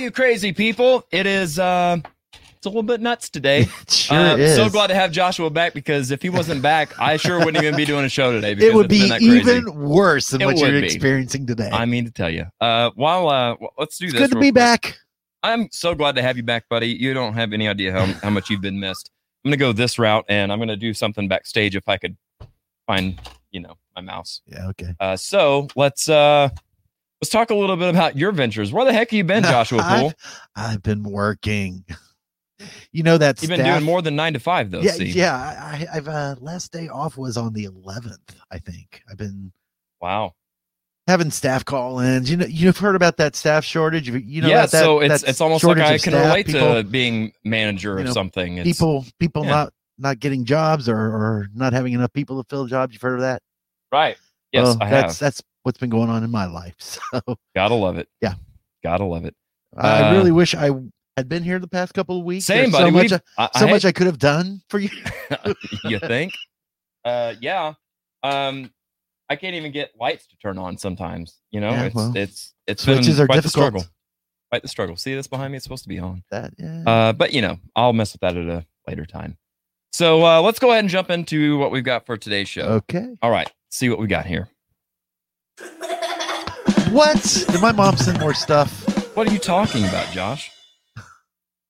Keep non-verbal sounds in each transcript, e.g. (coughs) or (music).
you crazy people. It is uh it's a little bit nuts today. (laughs) Sure Uh, is. so glad to have Joshua back because if he wasn't back, I sure wouldn't even be doing a show today. Because it would be even worse than It what you're be. experiencing today. I mean to tell you. Uh, while uh, let's do it's this. good to be quick. back. I'm so glad to have you back, buddy. You don't have any idea how, how much you've been missed. I'm gonna go this route, and I'm gonna do something backstage if I could find, you know, my mouse. Yeah, okay. Uh, so let's uh, let's talk a little bit about your ventures. Where the heck have you been, Joshua (laughs) Poole? I've, I've been working. You know that You've been doing more than nine to five, though. Yeah, see? yeah. I, I've uh, last day off was on the 11th. I think I've been Wow. having staff call-ins. You know, you've heard about that staff shortage. You, you know, yeah. that, so it's it's almost like I can relate people, to being manager you of know, something. It's, people, people yeah. not not getting jobs or or not having enough people to fill jobs. You've heard of that? right. Yes, Well, I that's have. that's what's been going on in my life. (laughs) So Gotta love it. Yeah. Gotta love it. I Uh, really wish I had been here the past couple of weeks. Same, buddy. So much, I- so I much I could have done for you. (laughs) you think? Uh, yeah. Um, I can't even get lights to turn on sometimes. You know, Yeah, it's well, it's it's switches been are quite the struggle. Quite the struggle. See this behind me? It's supposed to be on. That yeah. Uh, but you know, I'll mess with that at a later time. So uh, let's go ahead and jump into what we've got for today's show. okay. All right, see what we got here. What? Did my mom send more stuff? What are you talking about, Josh?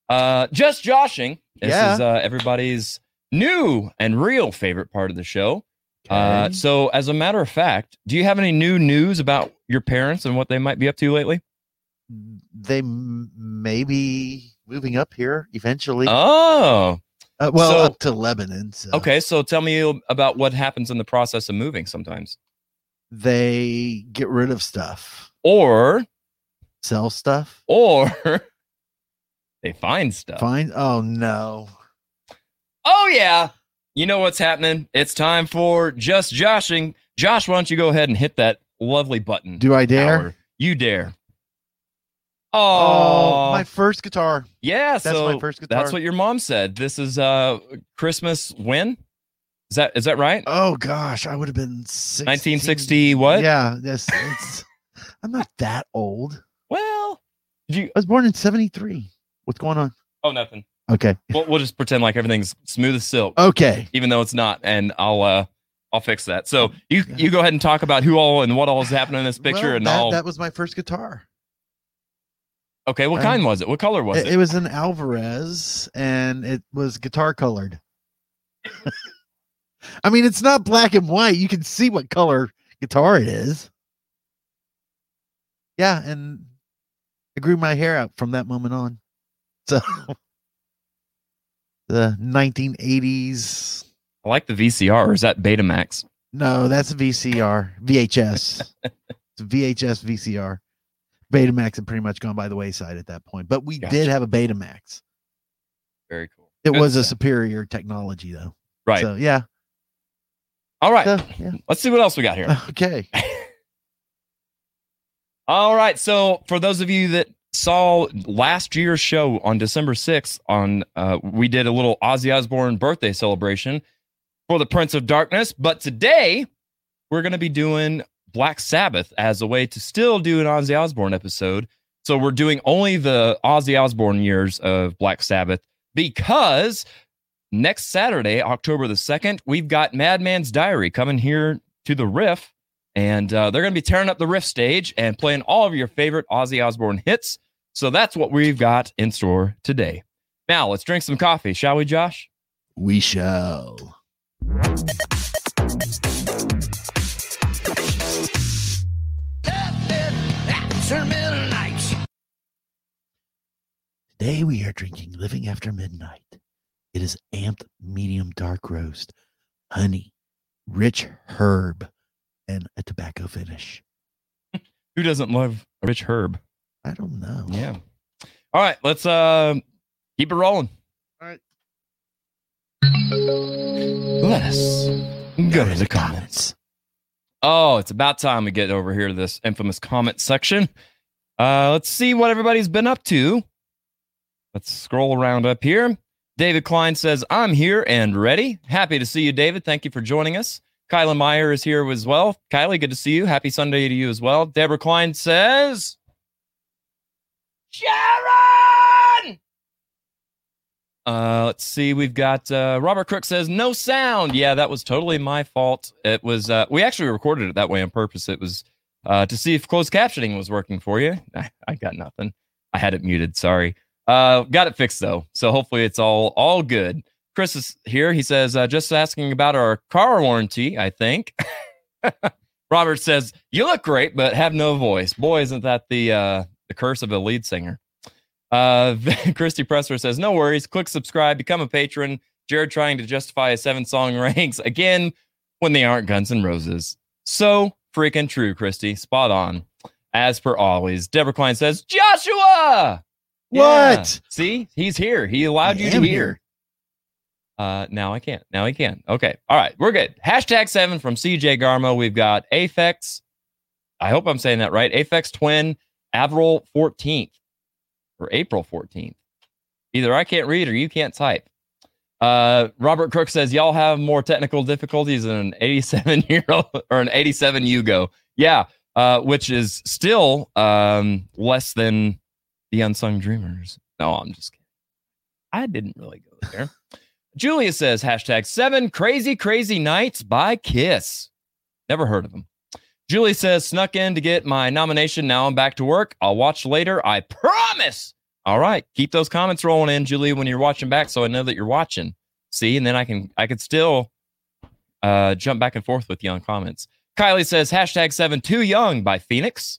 Uh, just joshing. This Yeah. is uh, everybody's new and real favorite part of the show. Uh, Okay. so, as a matter of fact, do you have any new news about your parents and what they might be up to lately? they m- may be moving up here eventually. Oh, Uh, well, so- up to Lebanon. So okay. So, tell me about what happens in the process of moving sometimes, They get rid of stuff, or sell stuff, or (laughs) they find stuff. find. Oh no! Oh yeah, you know what's happening? It's time for just joshing. Josh, why don't you go ahead and hit that lovely button? Do I dare? You dare. Oh, Oh, my first guitar. yeah. That's so my first guitar. that's what your mom said. This is uh Christmas when? Is that is that right? Oh gosh, I would have been 16. 1960 what? Yeah, yes. (laughs) I'm not that old. Well, you? I was born in '73. What's going on? Oh, nothing. Okay. We'll, we'll just pretend like everything's smooth as silk, Okay. even though it's not, and I'll uh I'll fix that. So you you go ahead and talk about who all and what all is happening in this picture, Well, and that, I'll. that was my first guitar. okay, what kind was it? What color was It, it? it was an Alvarez, and it was guitar colored. (laughs) I mean, it's not black and white. You can see what color guitar it is. Yeah, and I grew my hair out from that moment on. So (laughs) the 1980s. I like the VCR. Or is that Betamax? No, that's a VCR, VHS. (laughs) it's a VHS VCR. Betamax had pretty much gone by the wayside at that point, but we Gotcha. did have a Betamax. Very cool. It Good was a superior technology, though. Right. So yeah. All right. So, yeah. Let's see what else we got here. (laughs) Okay. (laughs) All right. So for those of you that saw last year's show on December 6th, on uh, we did a little Ozzy Osbourne birthday celebration for the Prince of Darkness. But today we're going to be doing Black Sabbath as a way to still do an Ozzy Osbourne episode. So we're doing only the Ozzy Osbourne years of Black Sabbath because next Saturday, October the 2nd, we've got Madman's Diary coming here to the Riff. And uh, they're going to be tearing up the Riff stage and playing all of your favorite Ozzy Osbourne hits. So that's what we've got in store today. Now, let's drink some coffee, shall we, Josh? We shall. Today we are drinking Living After Midnight. It is amped medium dark roast, honey, rich herb, and a tobacco finish. (laughs) Who doesn't love a rich herb? I don't know. Yeah. All right, let's uh, keep it rolling. All right. Let us go to the comments. Oh, it's about time we get over here to this infamous comment section. Uh, let's see what everybody's been up to. Let's scroll around up here. David Klein says, I'm here and ready. Happy to see you, David. Thank you for joining us. Kylie Meyer is here as well. Kylie, good to see you. Happy Sunday to you as well. Deborah Klein says, Sharon. Uh, let's see. We've got uh, Robert Crook says no sound. Yeah, that was totally my fault. It was. Uh, we actually recorded it that way on purpose. It was uh, to see if closed captioning was working for you. I, (laughs) I got nothing. I had it muted. Sorry. Uh, got it fixed though. So hopefully it's all all good. Chris is here. He says uh, just asking about our car warranty. I think. (laughs) Robert says you look great, but have no voice. Boy, isn't that the uh, the curse of a lead singer? Uh, (laughs) Christy Presser says, no worries. Click subscribe, become a patron. Jared trying to justify a seven song (laughs) ranks again when they aren't Guns N' Roses. So freaking true, Christy. Spot on. As per always, Deborah Klein says, Joshua. Yeah. What? See, he's here. He allowed I you to hear. here. Uh, now I can't. Now he can. Okay. All right. We're good. Hashtag seven from CJ Garmo. We've got Aphex. I hope I'm saying that right. Aphex Twin, Avril 14th or April 14th. Either I can't read or you can't type. Uh, Robert Crook says, Y'all have more technical difficulties than an 87 year old (laughs) or an 87 Yugo. Yeah. Uh, which is still um, less than the Unsung Dreamers. No, I'm just kidding. I didn't really go there. Julia says, hashtag seven crazy, crazy nights by Kiss. Never heard of them. Julie says, snuck in to get my nomination. Now I'm back to work. I'll watch later. I promise. All right. Keep those comments rolling in, Julie, when you're watching back so I know that you're watching. See, and then I can I could still uh jump back and forth with you on comments. Kylie says hashtag seven too young by Phoenix.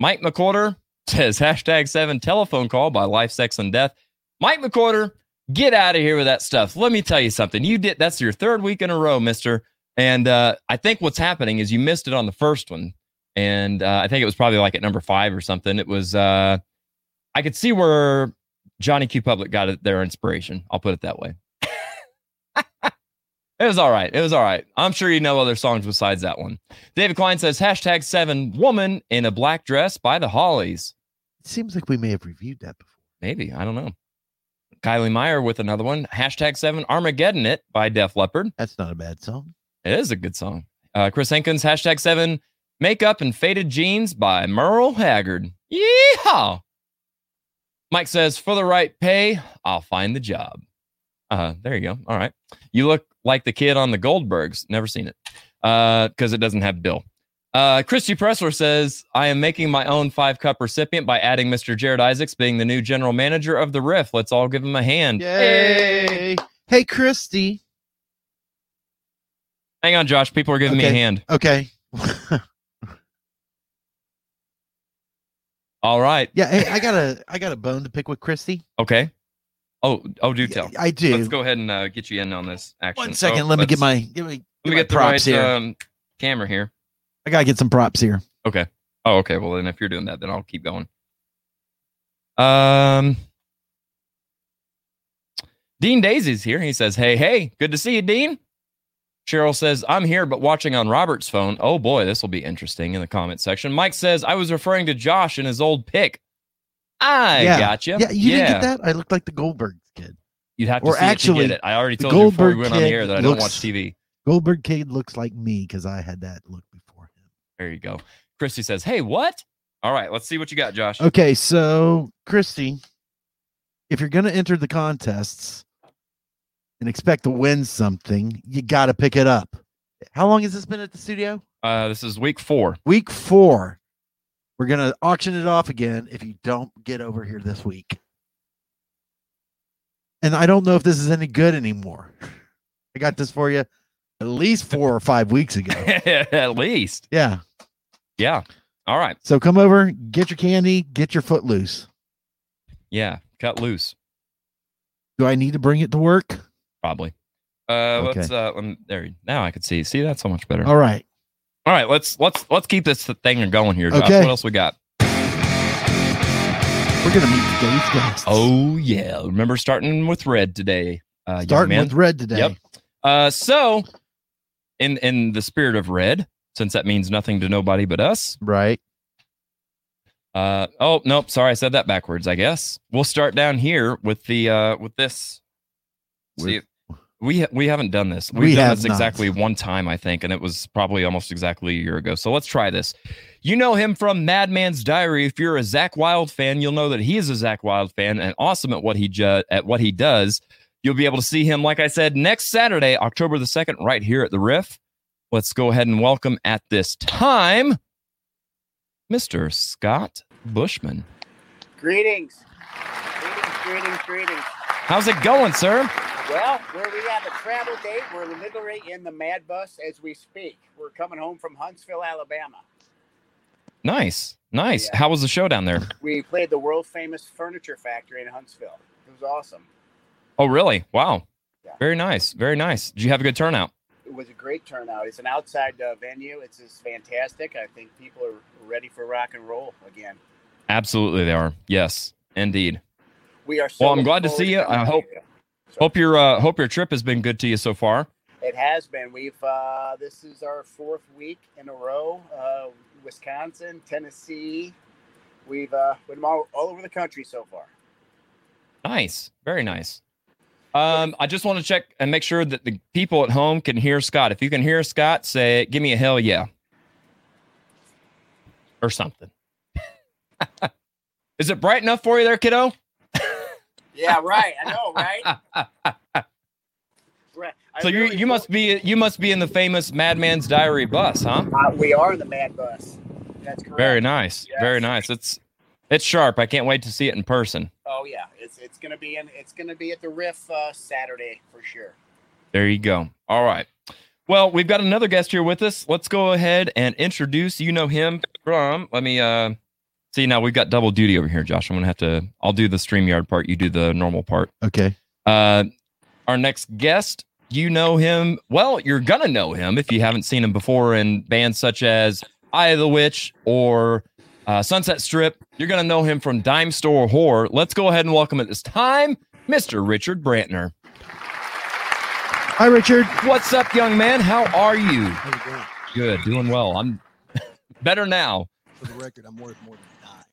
Mike McCorder says hashtag seven telephone call by Life, Sex, and Death. Mike McCorder, get out of here with that stuff. Let me tell you something. You did that's your third week in a row, mister. And uh, I think what's happening is you missed it on the first one. And uh, I think it was probably like at number five or something. It was, uh, I could see where Johnny Q Public got their inspiration. I'll put it that way. (laughs) it was all right. It was all right. I'm sure you know other songs besides that one. David Klein says hashtag seven woman in a black dress by the Hollies. Seems like we may have reviewed that before. Maybe. I don't know. Kylie Meyer with another one. Hashtag seven Armageddon It by Def Leppard. That's not a bad song. It is a good song. Uh, Chris Hankins, hashtag seven, Makeup and Faded Jeans by Merle Haggard. Yeehaw! Mike says, for the right pay, I'll find the job. Uh, there you go. All right. You look like the kid on the Goldbergs. Never seen it. Uh, because it doesn't have Bill. Uh, Christy Pressler says, I am making my own five cup recipient by adding Mr. Jared Isaacs being the new general manager of the Riff. Let's all give him a hand. Yay! Hey, Christy. Hang on, Josh. People are giving me a hand. Okay. (laughs) All right. yeah. Hey, I got a I got a bone to pick with Christy. Okay. Oh, oh, do tell. I do. Let's go ahead and uh, get you in on this action. One second. Oh, let me get my get me, let me my get the props right here. um, camera here. I gotta get some props here. Okay. Oh, okay. Well, then if you're doing that, then I'll keep going. Um, Dean Daisy's here. He says, "Hey, hey, good to see you, Dean." Cheryl says, "I'm here, but watching on Robert's phone." Oh boy, this will be interesting in the comment section. Mike says, "I was referring to Josh and his old pick." I Yeah. gotcha. Yeah, you didn't get that? I looked like the Goldberg kid. You'd have to Or see it to actually, get it. I already told you before we Goldberg went on the air that I don't watch TV. Goldberg kid looks like me because I had that look before. There you go. Christy says, "Hey, what?" All right, let's see what you got, Josh. Okay, so Christy, if you're gonna enter the contests and expect to win something, you gotta pick it up. How long has this been at the studio? Uh, this is week four. Week four. We're gonna auction it off again if you don't get over here this week. And I don't know if this is any good anymore. (laughs) I got this for you at least four or five weeks ago. (laughs) At least, Yeah. Yeah. All right, So come over, get your candy, get your foot loose. yeah. Cut loose, Do I need to bring it to work? probably. Uh, Okay. let's. Uh, um, there. Now I can see. See, that's so much better. All right. All right, let's let's let's keep this thing going here, Josh. Okay. What else we got? We're gonna meet today's guests. Oh yeah, remember starting with red today. Uh, starting with red today. Yep. Uh, so, in in the spirit of red, since that means nothing to nobody but us. Right. Uh, oh nope, sorry, I said that backwards. I guess we'll start down here with the uh with this. See, We ha- we haven't done this. We've We done have this not. exactly one time, I think, and it was probably almost exactly a year ago. So let's try this. You know him from Madman's Diary. If you're a Zakk Wylde fan, you'll know that he is a Zakk Wylde fan and awesome at what he ju- at what he does. You'll be able to see him, like I said, next Saturday, October the second, right here at the Riff. Let's go ahead and welcome at this time, Mr. Scott Buschmann. Greetings. Greetings, greetings, greetings. How's it going, sir? Well, where we have a travel date, we're literally in the Mad Bus as we speak. We're coming home from Huntsville, Alabama. Nice, nice. Yeah. How was the show down there? We played the world famous furniture factory in Huntsville. It was awesome. Oh, really? Wow. Yeah. Very nice. Very nice. Did you have a good turnout? It was a great turnout. It's an outside uh, venue. It's just fantastic. I think people are ready for rock and roll again. Absolutely, they are. Yes, indeed. We are so Well, I'm glad to see you. I hope-. So Hope your uh, hope your trip has been good to you so far. it has been. We've uh, this is our fourth week in a row. Uh, Wisconsin, Tennessee. We've uh, been all, all over the country so far. Nice. Very nice. Um, I just want to check and make sure that the people at home can hear Scott. If you can hear Scott, say, "Give me a hell yeah," or something. (laughs) Is it bright enough for you there, kiddo? (laughs) Yeah, right. I know, right? (laughs) right. I So you really you must be you must be in the famous Madman's Diary bus, huh? Uh, we are the Mad Bus. That's correct. Very nice. Yes. Very nice. It's it's sharp. I can't wait to see it in person. Yeah, it's it's gonna be in it's gonna be at the Riff uh, Saturday for sure. There you go. All right. Well, we've got another guest here with us. Let's go ahead and introduce. You know him from. Let me uh see now. We've got double duty over here, Josh. I'm gonna have to. I'll do the Streamyard part. You do the normal part. Okay. Uh, our next guest. You know him. Well, you're gonna know him if you haven't seen him before in bands such as Eye of the Witch or uh, Sunset Strip. You're gonna know him from Dime Store Horror. Let's go ahead and welcome at this time, Mr. Richard Brantner. Hi, Richard. What's up, young man? How are you? How's it going? Good, doing well. I'm (laughs) better now. For the record, I'm worth more than a dime.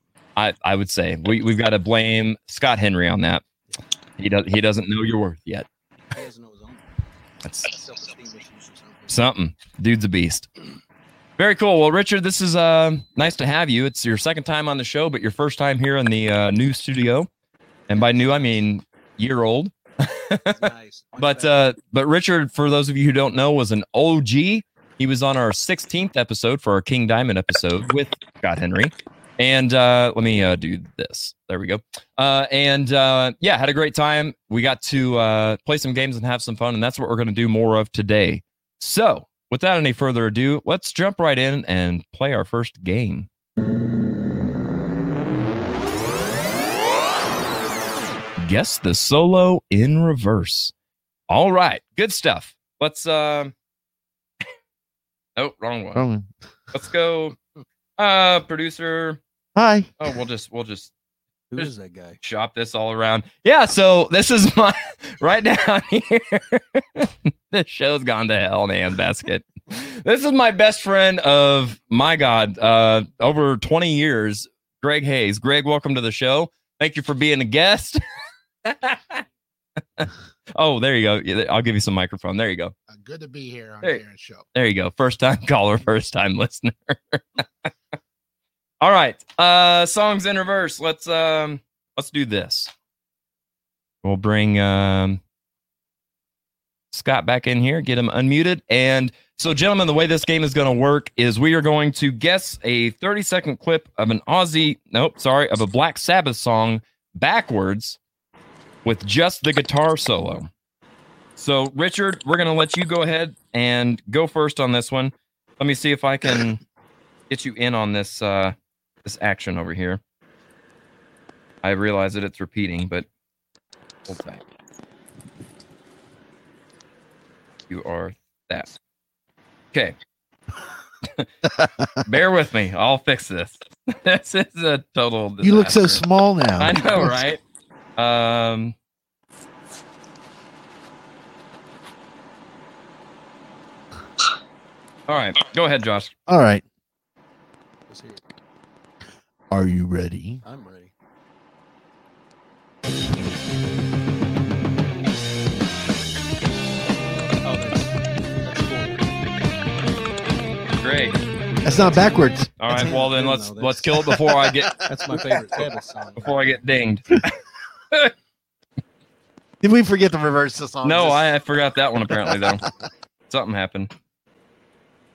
I, I would say we we've got to blame Scott Henry on that. He does he doesn't know your worth yet. He doesn't know his own That's self-esteem issues or something. something. Dude's a beast. Very cool. Well, Richard, this is uh nice to have you. It's your second time on the show, but your first time here in the uh, new studio. And by new, I mean year old. (laughs) Nice. But uh, but Richard, for those of you who don't know, was an OG. He was on our 16th episode for our King Diamond episode with Scott Henry. And uh, let me uh, do this. There we go. Uh, and uh, yeah, had a great time. We got to uh, play some games and have some fun, and that's what we're going to do more of today. So, without any further ado, let's jump right in and play our first game. Guess the solo in reverse. All right, good stuff. Let's um (coughs) Oh, wrong one. Um, Let's go. Uh producer. hi. Oh, we'll just we'll just who is that guy? shop this all around. Yeah, so this is my (laughs) right down (laughs) here. this show's gone to hell, man. Basket. This is my best friend of my God, uh, over 20 years, Greg Hayes. Greg, welcome to the show. Thank you for being a guest. (laughs) oh, there you go. I'll give you some microphone. There you go. Uh, good to be here on Hey. Darren's show. There you go. First time caller, first time listener. All right. Uh songs in reverse. Let's um let's do this. We'll bring um Scott back in here, get him unmuted. And so gentlemen, the way this game is going to work is we are going to guess a 30 second clip of an Ozzy, nope, sorry, of a Black Sabbath song backwards with just the guitar solo. So, Richard, we're going to let you go ahead and go first on this one. Let me see if I can get you in on this uh this action over here. I realize that it's repeating, but hold tight. You are that. Okay. (laughs) Bear with me. I'll fix this. (laughs) this is a total disaster. You look so small now. I know, right? Um All right, go ahead, Josh. All right. Are you ready? I'm ready. That's. Great. That's not backwards. All right, well then let's let's kill it before I get (laughs) That's my favorite song. before I get dinged. (laughs) Did we forget the reverse the song? No, I, I forgot that one apparently though. (laughs) Something happened.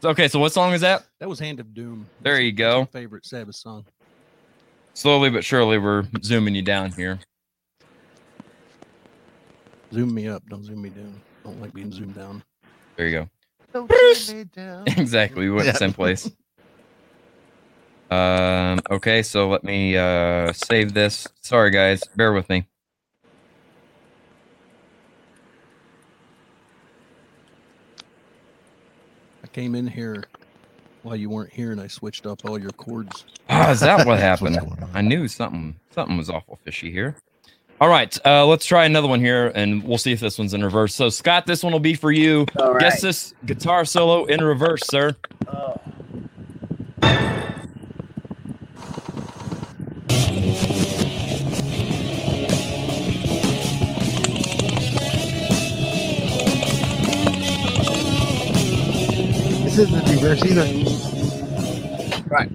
Okay, so what song is that? That was Hand of Doom. There you go. Favorite Sabbath song. Slowly but surely, we're zooming you down here. Zoom me up, don't zoom me down. Don't like being zoomed down. There you go. Don't shoot me down. (laughs) exactly. We went Yeah. the same place. Um. Okay, so let me uh save this. Sorry, guys. Bear with me. I came in here while you weren't here, and I switched up all your chords. Ah, is that what (laughs) happened? I knew something. Something was awful fishy here. All right, uh, let's try another one here, and we'll see if this one's in reverse. So, Scott, this one will be for you. All right. Guess this guitar solo in reverse, sir. Oh. This isn't reverse either. Right.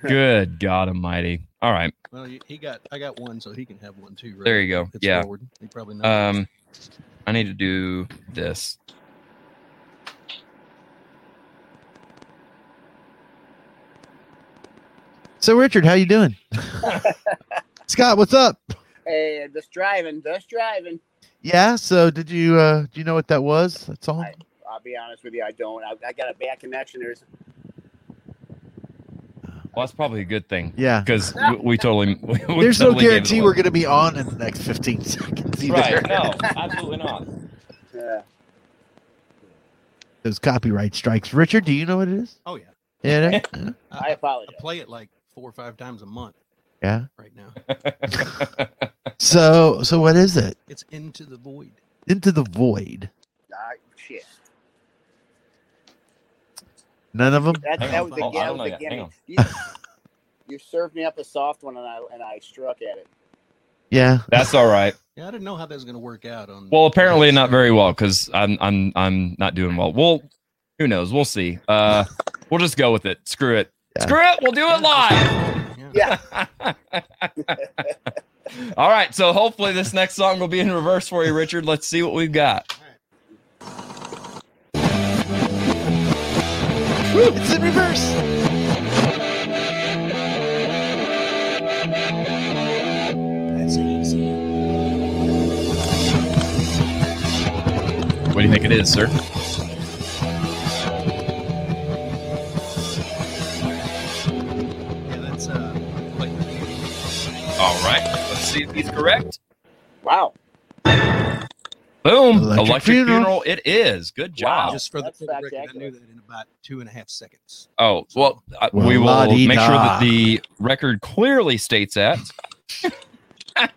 Good God Almighty! All right, Well, he- he got, I got one, so he can have one too. Right? there you go. It's Yeah. forward. He probably knows. Um, I need to do this. So, Richard, how you doing? (laughs) Scott, what's up? Hey, just driving, just driving. Yeah. So, did you uh do you know what that was? That song? I- I'll be honest with you, I don't. I, I got a bad connection. There's Well, that's probably a good thing Yeah. because we, we totally. We, (laughs) we There's totally no guarantee we're going to be on in the next 15 (laughs) seconds either. Right? No, absolutely not. Yeah. Those copyright strikes. Richard, do you know what it is? oh yeah, Yeah. it is? I I, I apologize. play it like four or five times a month yeah. right now. (laughs) So, so what is it? It's Into the Void. Into the void. ah, shit. None of them. That, that was the, Oh, I that was the yet. Hang gimme. on. (laughs) You, you served me up a soft one, and I and I struck at it. Yeah. That's all right. Yeah, I didn't know how that was going to work out. On Well, apparently not very well because I'm I'm I'm not doing well. Well, who knows? We'll see. Uh, we'll just go with it. Screw it. Yeah. Screw it. We'll do it live. Yeah. (laughs) (laughs) Yeah. All right. So hopefully this next song will be in reverse for you, Richard. Let's see what we've got. It's in reverse. That's easy. What do you think it is, sir? Yeah, that's uh, All right. Let's see if he's correct. Wow. Boom. Electric Electric, Funeral. funeral. It is. Good job. just for the, That's for the record, I knew that in about two and a half seconds. Oh well, uh, Well, we will la-dee-da. make sure that the record clearly states that. (laughs)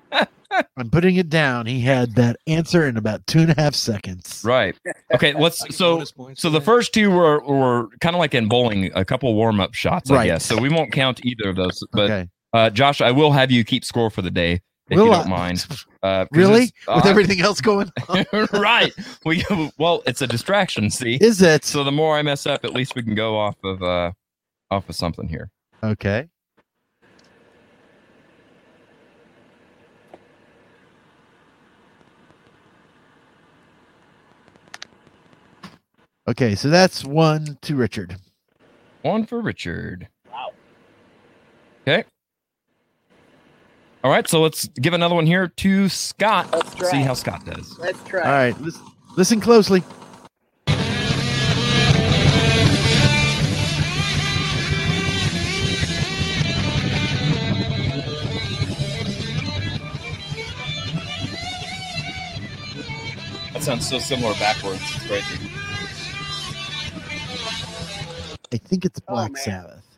I'm putting it down. He had that answer in about two and a half seconds. Right. Okay. Let's. (laughs) So So the first two were were kind of like in bowling, a couple warm up shots, I Right. guess. So we won't count either of those. But okay. Uh, Josh, I will have you keep score for the day if Will you don't mind. (laughs) Uh, 'cause Really? it's- With uh, everything else going (laughs) on? right. We well, it's a distraction. See. Is it? So the more I mess up, at least we can go off of uh off of something here. Okay. Okay, so that's one to Richard. One for Richard. Wow. Okay. All right. So let's give another one here to Scott. Let's try. See how Scott does. Let's try. All right, listen, listen closely. That sounds so similar backwards. It's crazy. I think it's Oh, Black man. Sabbath.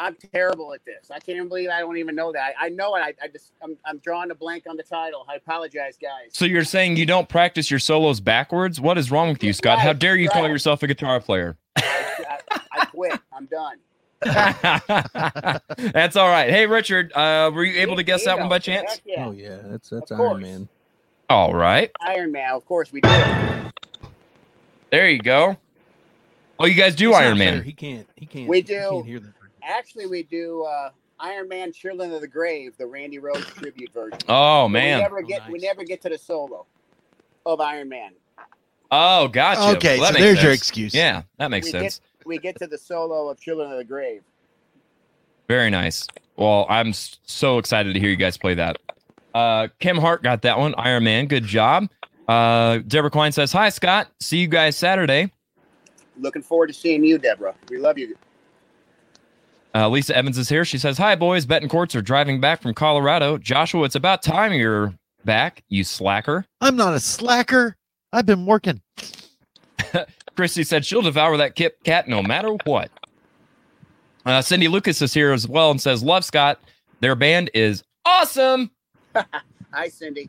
I'm terrible at this. I can't even believe I don't even know that. I, I know it. I, I just I'm, I'm drawing a blank on the title. I apologize, guys. So you're saying you don't practice your solos backwards? What is wrong with you, Scott? How dare you call yourself a guitar player? (laughs) I, I, I quit. I'm done. (laughs) That's all right. Hey, Richard, uh, were you able to guess that one by chance? Yeah. Oh yeah, that's that's Iron. Man. All right. Iron Man. Of course we do. There you go. Oh, you guys do It's not Iron fair. Man. He can't. He can't. We he do. can't hear that. Actually, we do uh, Iron Man: Children of the Grave, the Randy Rhoads tribute version. Oh But We man. never get we nice. never get to the solo of Iron Man. Oh, gotcha. Okay, Well, so makes there's your excuse. Yeah, that makes we sense. get we get to the solo of Children of the Grave. Very nice. Well, I'm so excited to hear you guys play that. Uh, Kim Hart got that one. Iron Man, good job. Uh, Deborah Klein says, "Hi, Scott. See you guys Saturday." Looking forward to seeing you, Deborah. We love you. Uh, Lisa Evans is here. She says, "Hi, boys. Betancourts are driving back from Colorado. Joshua, it's about time you're back. You slacker." I'm not a slacker. I've been working. (laughs) Christy said she'll devour that Kit Kat no matter what. Uh, Cindy Lucas is here as well and says, "Love Scott. Their band is awesome." (laughs) Hi, Cindy.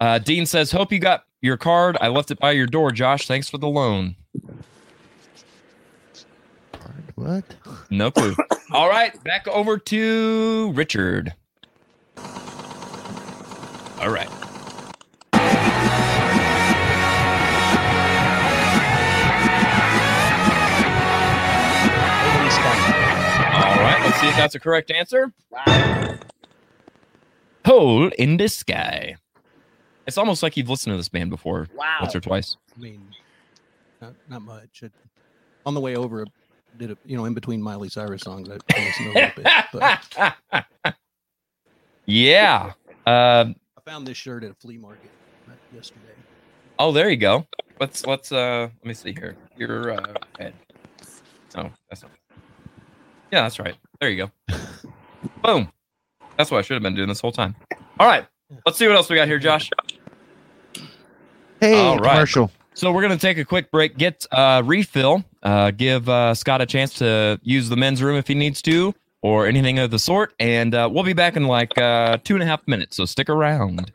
Uh, Dean says, "Hope you got your card. I left it by your door, Josh. Thanks for the loan." What? No clue. (coughs) All right, back over to Richard. All right. All right, let's see if that's a correct answer. Wow. Hole in the sky. It's almost like you've listened to this band before Wow. once or twice. I mean, not, not much. It, on the way over, did it. You know, in between Miley Cyrus songs, I I listened a little bit. But (laughs) yeah. Uh, I found this shirt at a flea market yesterday. oh, there you go. Let's let's uh let me see here. Your uh head. Oh, that's not. Yeah, that's right. There you go. (laughs) Boom. That's what I should have been doing this whole time. All right. Let's see what else we got here, Josh. Hey, All right. commercial. So we're gonna take a quick break, get uh refill, uh give uh Scott a chance to use the men's room if he needs to, or anything of the sort, and uh we'll be back in like uh two and a half minutes, so stick around.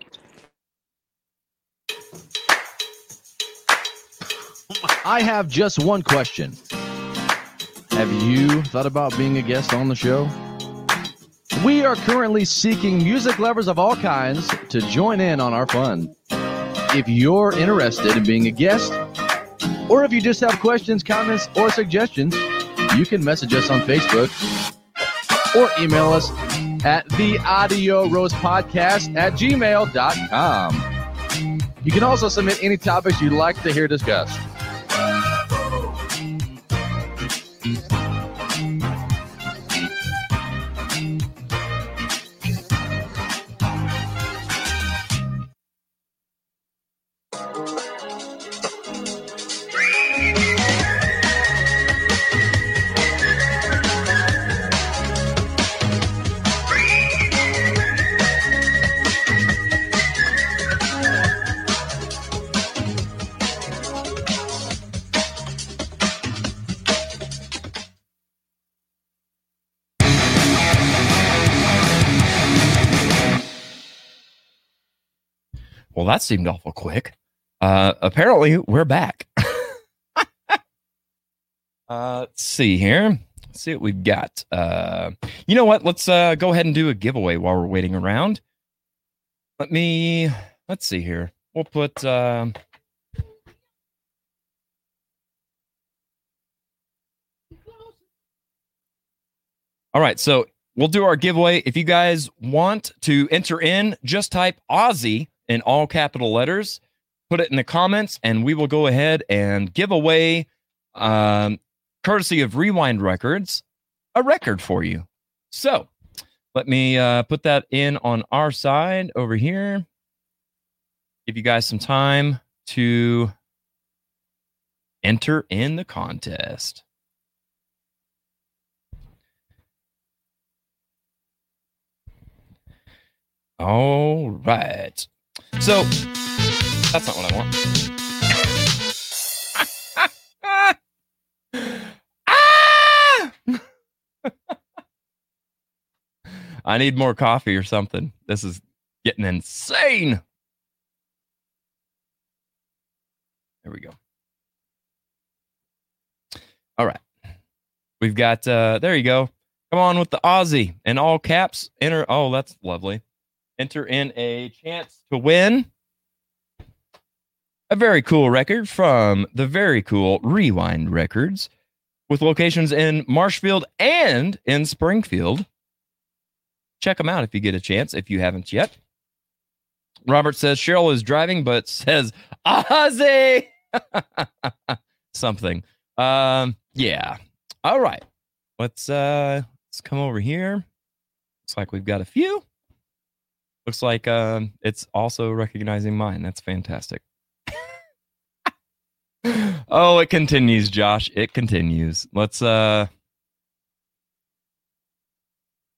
I have just one question. Have you thought about being a guest on the show? We are currently seeking music lovers of all kinds to join in on our fun. If you're interested in being a guest, or if you just have questions, comments, or suggestions, you can message us on Facebook or email us at the audio roast podcast at gmail.com. You can also submit any topics you'd like to hear discussed. That seemed awful quick. Uh, apparently, we're back. (laughs) uh, let's see here. Let's see what we've got. Uh, you know what? Let's uh, go ahead and do a giveaway while we're waiting around. Let me. Let's see here. We'll put. um all right, so we'll do our giveaway. If you guys want to enter in, just type Ozzy in all capital letters, put it in the comments, and we will go ahead and give away, um, courtesy of Rewind Records, a record for you. So let me uh, put that in on our side over here. Give you guys some time to enter in the contest. All right. So that's not what I want. Ah! (laughs) I need more coffee or something. This is getting insane. There we go. All right. We've got uh there you go. Come on with the Ozzy in all caps. Enter oh, that's lovely enter in a chance to win a very cool record from the very cool Rewind Records with locations in Marshfield and in Springfield. Check them out if you get a chance, if you haven't yet. Robert says Cheryl is driving, but (laughs) says Ozzy (laughs) something. Um, yeah. All right. Let's uh let's come over here. Looks like we've got a few. Looks like um it's also recognizing mine. That's fantastic. (laughs) oh, it continues, Josh. It continues. Let's uh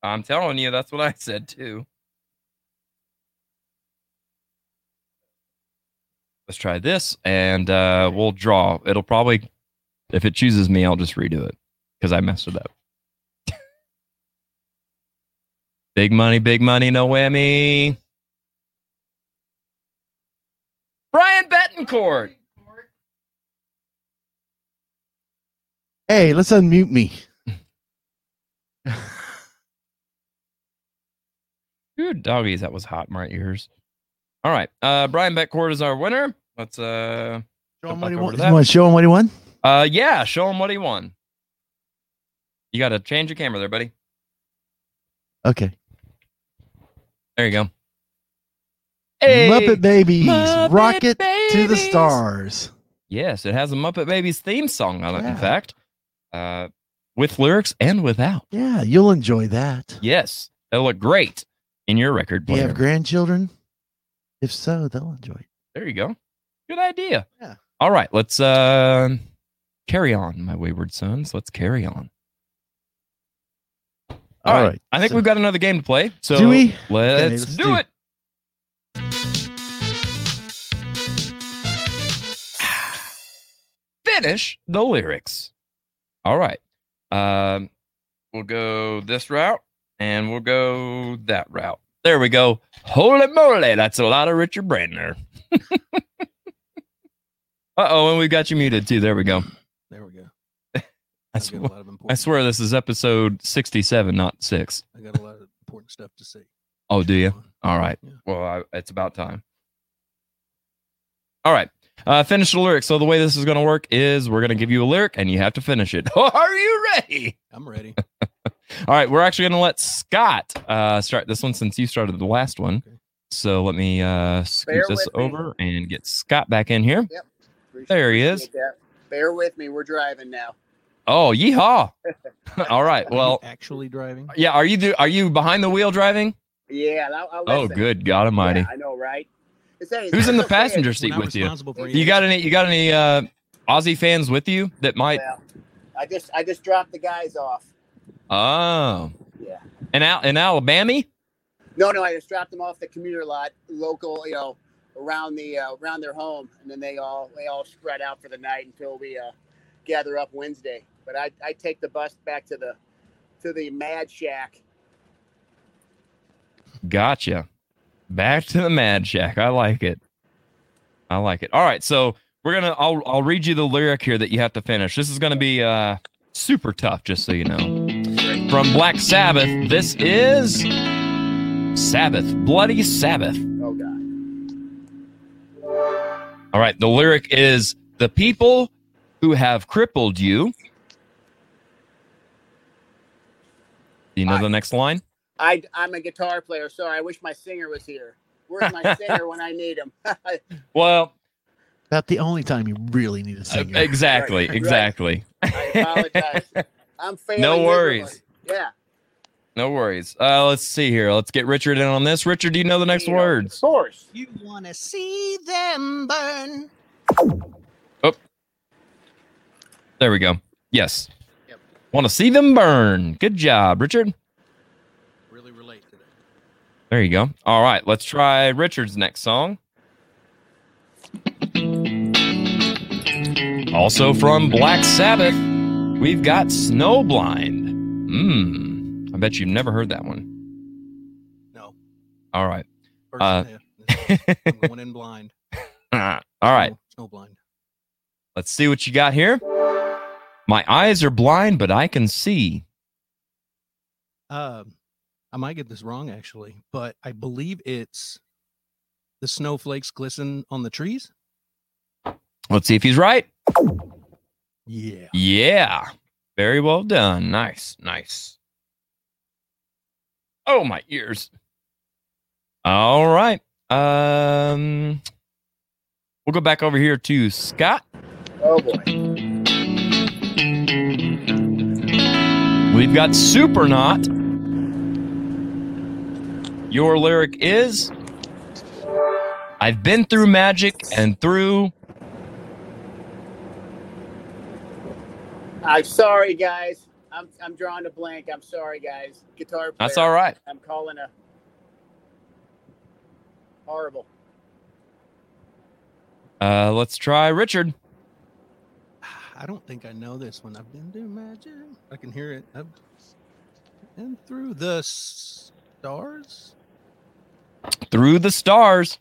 I'm telling you, that's what I said too. Let's try this and uh we'll draw. It'll probably if it chooses me, I'll just redo it because I messed it up. Big money, big money, no whammy. Brian Betancourt. Hey, let's unmute me. (laughs) Ooh, doggies, that was hot in my ears. All right. Uh Brian Betancourt is our winner. Let's uh Show him what he won. You want to show him what he won? uh yeah, show him what he won. You gotta change your camera there, buddy. Okay. There you go. Hey, Muppet Babies, Muppet Rocket to the Stars. Yes, it has a Muppet Babies theme song on it, in fact. Uh with lyrics and without. Yeah, you'll enjoy that. Yes. They'll look great in your record Do you have grandchildren? If so, they'll enjoy it. There you go. Good idea. Yeah. All right, let's uh carry on, my wayward sons. Let's carry on. All All right. right, I think so- we've got another game to play. So Do we? Let's, let's do, do- it. (sighs) Finish the lyrics. All right. Um, we'll go this route and we'll go that route. There we go. Holy moly, that's a lot of Richard Brantner. (laughs) uh oh, and we got you muted too. There we go. There we go. I, sw- a lot of important, I swear this is episode 67, not six. I got a lot of important stuff to say. Oh, do you? All right. Yeah. Well, I, it's about time. All right. Uh, finish the lyric. So the way this is going to work is we're going to give you a lyric and you have to finish it. (laughs) Are you ready? I'm ready. (laughs) All right. We're actually going to let Scott uh, start this one since you started the last one. Okay. So let me uh, scoot this with me. over and get Scott back in here. Appreciate- There he is. that. Bear with me. We're driving now. Oh, yeehaw! (laughs) All right. Well, actually driving? yeah. Are you do? Are you behind the wheel driving? Yeah. I'll, I'll Oh, good God Almighty! Yeah, I know, right? Hey, Who's in the passenger We're seat with you? responsible You got any? You got any uh, Ozzy fans with you that might? Well, I just I just dropped the guys off. Oh, Yeah. in Al- in Alabama. No, no, I just dropped them off the commuter lot, local, you know, around the uh, around their home, and then they all they all spread out for the night until we uh, gather up Wednesday. But I I take the bus back to the to the Mad Shack. Gotcha. Back to the Mad Shack. I like it. I like it. All right, so we're gonna. I'll I'll read you the lyric here that you have to finish. This is gonna be uh super tough, just so you know. From Black Sabbath, this is Sabbath, Bloody Sabbath. Oh God. All right, the lyric is the people who have crippled you. Do you know I- the next line? I I'm a guitar player. Sorry, I wish my singer was here. Where's my singer when I need him? (laughs) Well, About the only time you really need a uh, singer. exactly, Right, right. exactly. I apologize. I'm (laughs) failing. No miserably. worries. Yeah. No worries. Uh, let's see here. Let's get Richard in on this. Richard, do you know the next You know, words? Of course. You want to see them burn? Oh. There we go. Yes. Want to see them burn. Good job, Richard. Really relate to that. There you go. All right, let's try Richard's next song. Also from Black Sabbath, we've got Snowblind. Mmm. I bet you've never heard that one. No. All right. First, Uh, I'm going in blind. (laughs) All right. Snow, snow. Let's see what you got here. My eyes are blind, but I can see. Um, I might get this wrong actually, but I believe it's the snowflakes glisten on the trees. Let's see if he's right. Yeah. Yeah. Very well done. Nice. Nice. Oh, my ears. All right. Um we'll go back over here to Scott. Oh boy. We've got Supernaut. Your lyric is I've been through magic and through I'm sorry, guys. I'm I'm drawing a blank. I'm sorry, guys. Guitar player. That's all right. I'm calling a horrible. Uh let's try Richard. I don't think I know this one. I've been doing magic. I can hear it. I've and through the stars. Through the stars.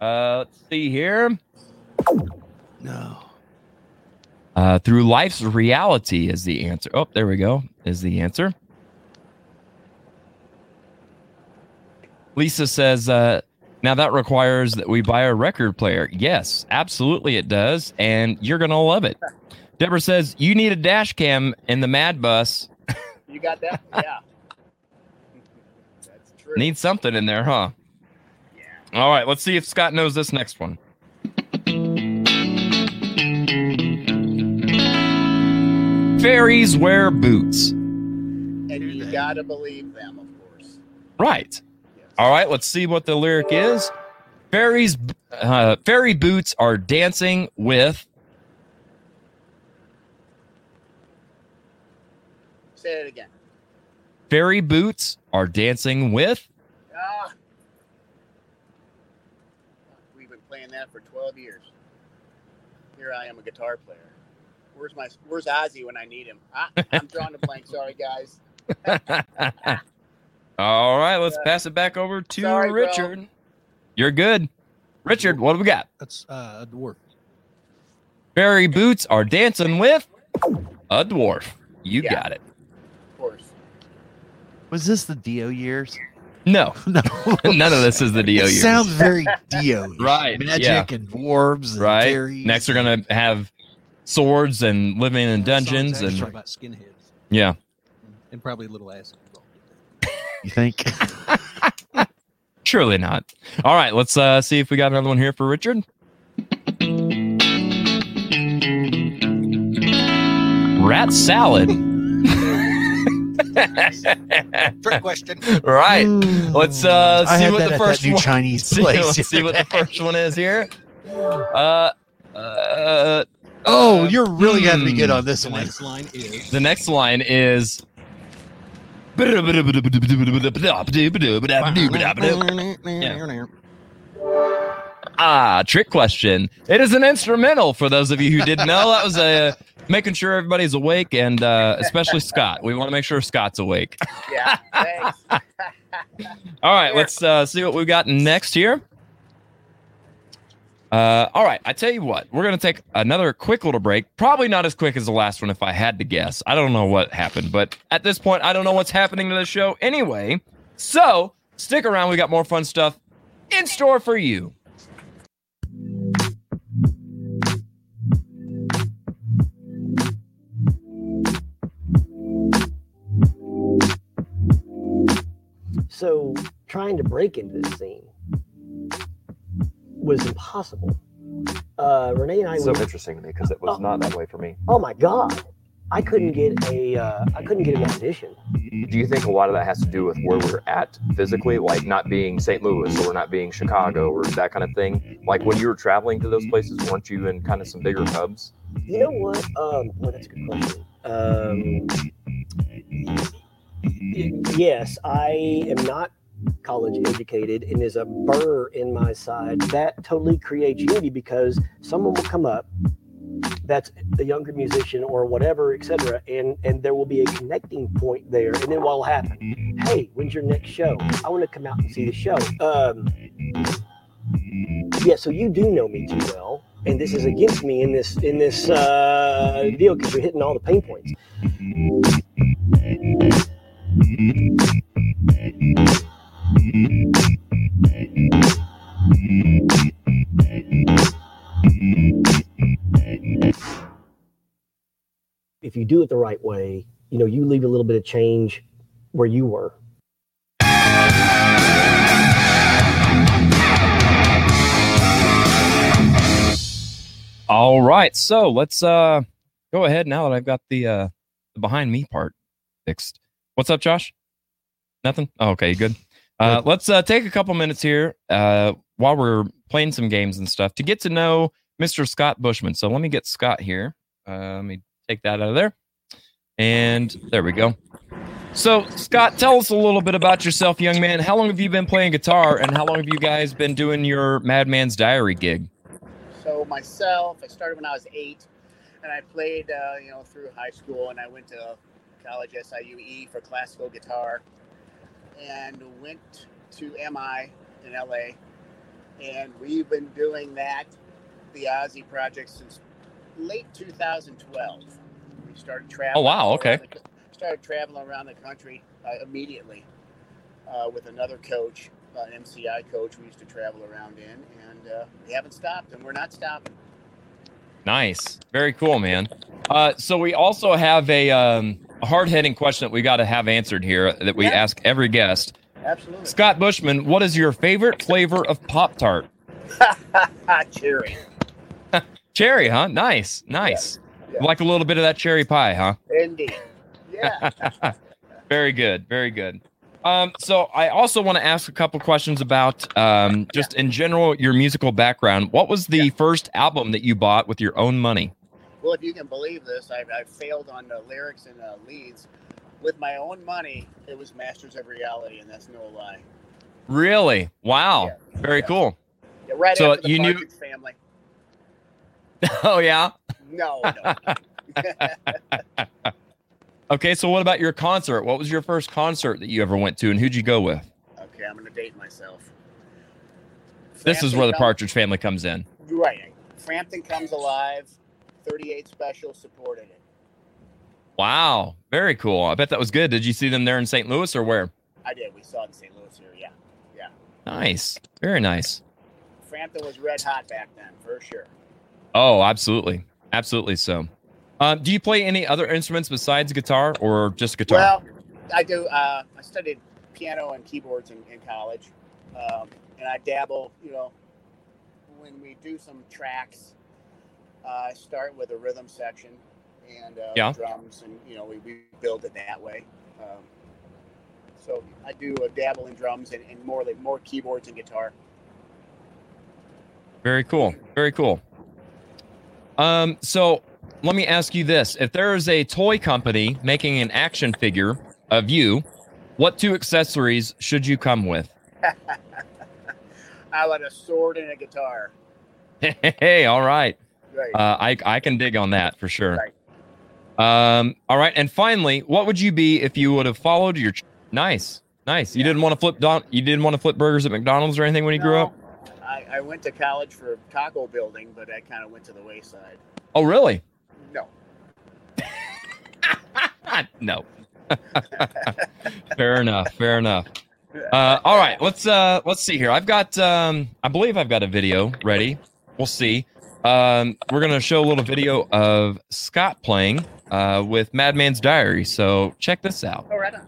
Uh let's see here. No. Uh, through life's reality is the answer. Oh, there we go. Is the answer. Lisa says, uh, now that requires that we buy a record player. Yes, absolutely it does. And you're going to love it. Deborah says, you need a dash cam in the Mad Bus. (laughs) You got that? yeah. (laughs) That's true. Need something in there, huh? Yeah. All right, let's see if Scott knows this next one. Fairies wear boots. And you gotta believe them, of course. Right. All right, let's see what the lyric is. Fairies, uh, fairy boots are dancing with. Say it again. Fairy boots are dancing with. Ah. We've been playing that for 12 years. Here I am, a guitar player. Where's my Where's Ozzy when I need him? Ah, I'm drawing a blank. Sorry, guys. (laughs) (laughs) All right, let's pass it back over to Sorry, bro. Richard. You're good. Richard, what do we got? That's uh, a dwarf. Fairy boots are dancing with a dwarf. You Yeah. got it. Of course. Was this the Dio years? (laughs) No, (laughs) No. (laughs) none of this is the Dio It years. sounds very Dio. Right, Magic yeah. and dwarves and right. fairies. Next, we're gonna have swords and living in dungeons and about skinheads yeah. and probably a little acid. Involved. You think? (laughs) Surely not. All right, let's uh, see if we got another one here for Richard. Rat salad. (laughs) Trick question. right. Let's uh, see what that the first new one. Chinese (laughs) See, place. let's see what the first one is here. Uh, uh, Oh, uh, you're really got to be good hmm. on this The one. next line is The next line is. Ah, trick question. It is an instrumental for those of you who didn't know. That was a (laughs) making sure everybody's awake and uh, especially Scott. We want to make sure Scott's awake. Yeah. Thanks. (laughs) All right, let's uh, see what we've got next here. Uh, all right, I tell you what, we're gonna take another quick little break. Probably not as quick as the last one, if I had to guess. I don't know what happened, but at this point, I don't know what's happening to the show anyway. So stick around. We got more fun stuff in store for you. So trying to break into this scene was impossible. Uh, Renee and I so interesting to me because it was not that way for me. oh my god, I couldn't get a uh, I couldn't get an audition. Do you think a lot of that has to do with where we're at physically, like not being St. Louis or not being Chicago or that kind of thing? Like when you were traveling to those places, weren't you in kind of some bigger hubs? You know what? Um, well, that's a good question. Um, yes, I am not college educated, and there's a burr in my side that totally creates unity because someone will come up that's a younger musician or whatever, etc., and and there will be a connecting point there, and then what'll happen? Hey, when's your next show? I want to come out and see the show. Um, yeah, so you do know me too well, and this is against me in this in this uh, deal because you're hitting all the pain points. You do it the right way, you know, you leave a little bit of change where you were. All right, so let's uh go ahead now that I've got the uh the behind me part fixed. What's up, Josh? Nothing. Oh, okay, good. Uh, let's uh, take a couple minutes here uh, while we're playing some games and stuff to get to know Mr. Scott Buschmann. So let me get Scott here. Uh, let me take that out of there. And there we go. So, Scott, tell us a little bit about yourself, young man. How long have you been playing guitar, and how long have you guys been doing your Madman's Diary gig? So myself, I started when I was eight, and I played, uh, you know, through high school, and I went to college SIUE for classical guitar, and went to MI in LA, and we've been doing that, the Ozzy project, since late 2012. We started traveling. Oh, wow, okay. around the- started traveling around the country uh, immediately uh, with another coach, uh, an MCI coach. We used to travel around in, and uh, we haven't stopped, and we're not stopping. Nice. Very cool, man. Uh, so we also have a, um, a hard hitting question that we got to have answered here that we Yeah. ask every guest. Absolutely. Scott Buschmann, what is your favorite flavor of Pop Tart? (laughs) Cherry. (laughs) Cherry, huh? Nice. Nice. Yeah. Like a little bit of that cherry pie, huh? Indeed. Yeah. (laughs) very good. Very good. Um, so I also want to ask a couple questions about um, just in general your musical background. What was the first album that you bought with your own money? well, if you can believe this, I, I failed on the lyrics and uh, leads. With my own money, it was Masters of Reality, and that's no lie. Really? Wow. Yeah. Very Yeah. cool. Yeah, right So the you knew- Family. (laughs) oh yeah. No, no. (laughs) Okay, so what about your concert? What was your first concert that you ever went to, and who'd you go with? okay, I'm gonna date myself. This is where the Partridge Family comes in. Right. Frampton comes alive. 38 special supported it. Wow, very cool. I bet that was good. Did you see them there in St. Louis or where? I did. We saw it in St. Louis here. Yeah. Yeah. Nice, very nice. Frampton was red hot back then, for sure. Oh, absolutely, absolutely. So, um, do you play any other instruments besides guitar or just guitar? Well, I do. Uh, I studied piano and keyboards in, in college, um, and I dabble. You know, when we do some tracks, uh, I start with a rhythm section and uh, Yeah. drums, and you know we, we build it that way. Um, so I do a dabble in drums and, and more like more keyboards and guitar. Very cool. Very cool. Um, so let me ask you this: If there is a toy company making an action figure of you, what two accessories should you come with? (laughs) I want a sword and a guitar. Hey, all right. Right. Uh, I I can dig on that for sure. Right. Um, all right, and finally, what would you be if you would have followed your ch- nice, nice? You Yeah. didn't want to flip don- you didn't want to flip burgers at McDonald's or anything when you grew up? I, I went to college for taco building, but I kind of went to the wayside. Oh, really? No. (laughs) no. (laughs) fair enough. Fair enough. Uh, all right, let's uh, let's see here. I've got um, I believe I've got a video ready. We'll see. Um, we're gonna show a little video of Scott playing uh, with Madman's Diary. So check this out. Oh, right on.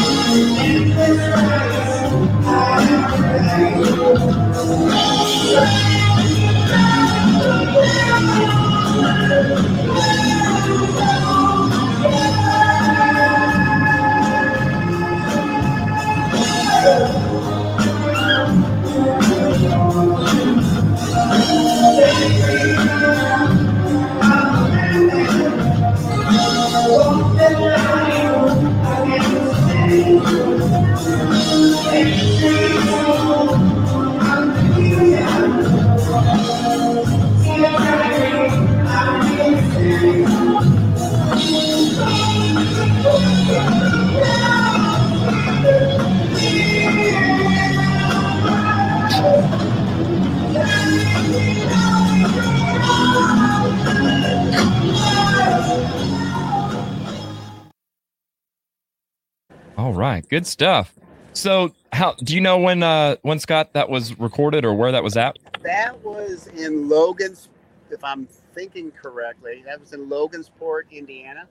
good stuff. So, how do you know when uh when Scott that was recorded or where that was at? That was in Logan's, if I'm thinking correctly. That was in Logansport, Indiana,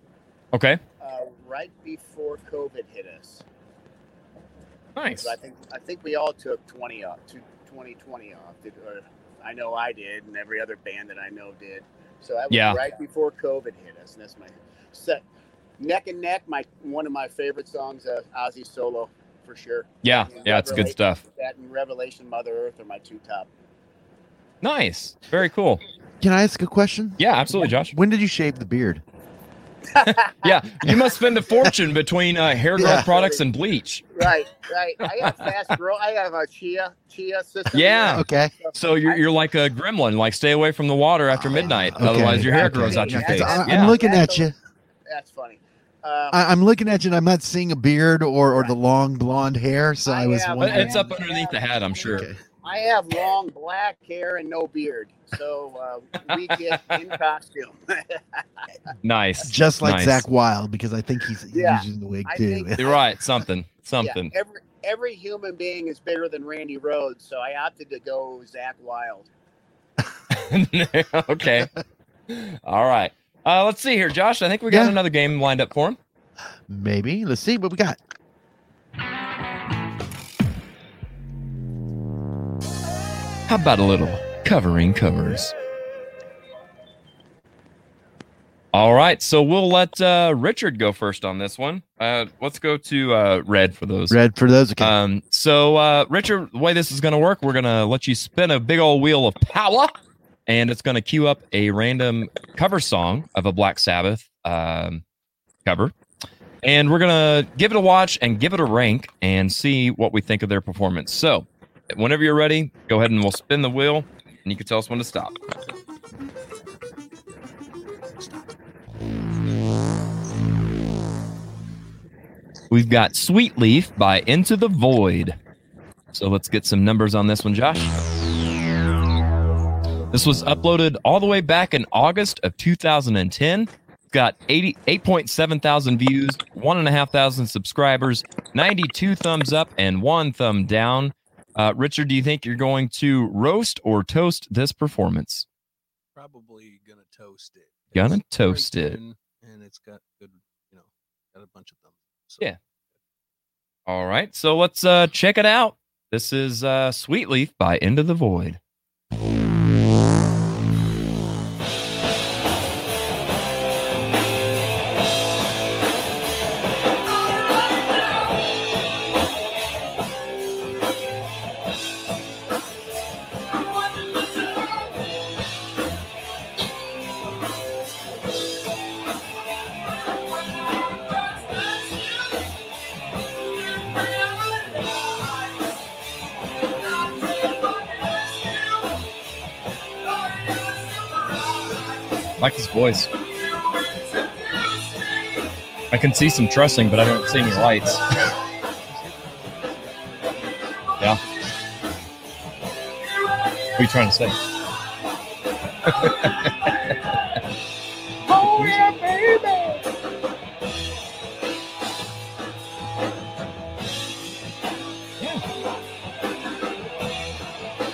Okay, uh, right before COVID hit us. nice. So I think I think we all took 20 off, to 2020 off. Did, or I know I did, and every other band that I know did. So that was Yeah. right before COVID hit us, and that's my set. Neck and neck, my one of my favorite songs, uh, Ozzy solo, for sure. Yeah, yeah, it's good stuff. That and Revelation, Mother Earth are my two top. Nice, very cool. Can I ask a question? Yeah, absolutely, Josh. When did you shave the beard? (laughs) Yeah, you must spend a fortune between uh, hair growth Yeah. products and bleach. Right, right. I have fast grow. I have a chia chia system. Yeah. Okay. So you're you're like a gremlin, like stay away from the water after midnight, Okay. otherwise your hair Okay. grows out your face. that's- I, Yeah. am looking at you. That's funny. Um, I, I'm looking at you, and I'm not seeing a beard or, or the long blonde hair. So I, I was have- wondering. it's up underneath the hat, I'm sure. Okay. I have long black hair and no beard, so uh, we get in costume. (laughs) Nice. Just like Nice. Zakk Wylde, because I think he's Yeah. using the wig I too. think- (laughs) You're right. Something. Something. Yeah, every every human being is bigger than Randy Rhoads, so I opted to go Zakk Wylde. (laughs) okay. All right. Uh, let's see here, Josh. I think we got Yeah. another game lined up for him. Maybe. Let's see what we got. How about a little covering covers? All right, so we'll let uh, Richard go first on this one. Uh, let's go to uh, Red for those. Red for those. Okay. Um, so, uh, Richard, the way this is going to work, we're going to let you spin a big old wheel of power, and it's going to queue up a random cover song of a Black Sabbath um, cover. And we're going to give it a watch and give it a rank and see what we think of their performance. So, whenever you're ready, go ahead and we'll spin the wheel, and you can tell us when to stop. We've got Sweet Leaf by Into the Void. So let's get some numbers on this one, Josh. This was uploaded all the way back in August of 2010. Got 88.7 thousand views, one and a half thousand subscribers, 92 thumbs up, and one thumb down. Uh, Richard, do you think you're going to roast or toast this performance? Probably gonna toast it. Gonna toast it. and it's got good, you know, got a bunch of them. So, Yeah. All right, so let's uh, check it out. This is uh, Sweet Leaf by Into the Void. Like his voice. I can see some trussing, but I don't see any lights. (laughs) yeah. What are you trying to say? Oh yeah, baby.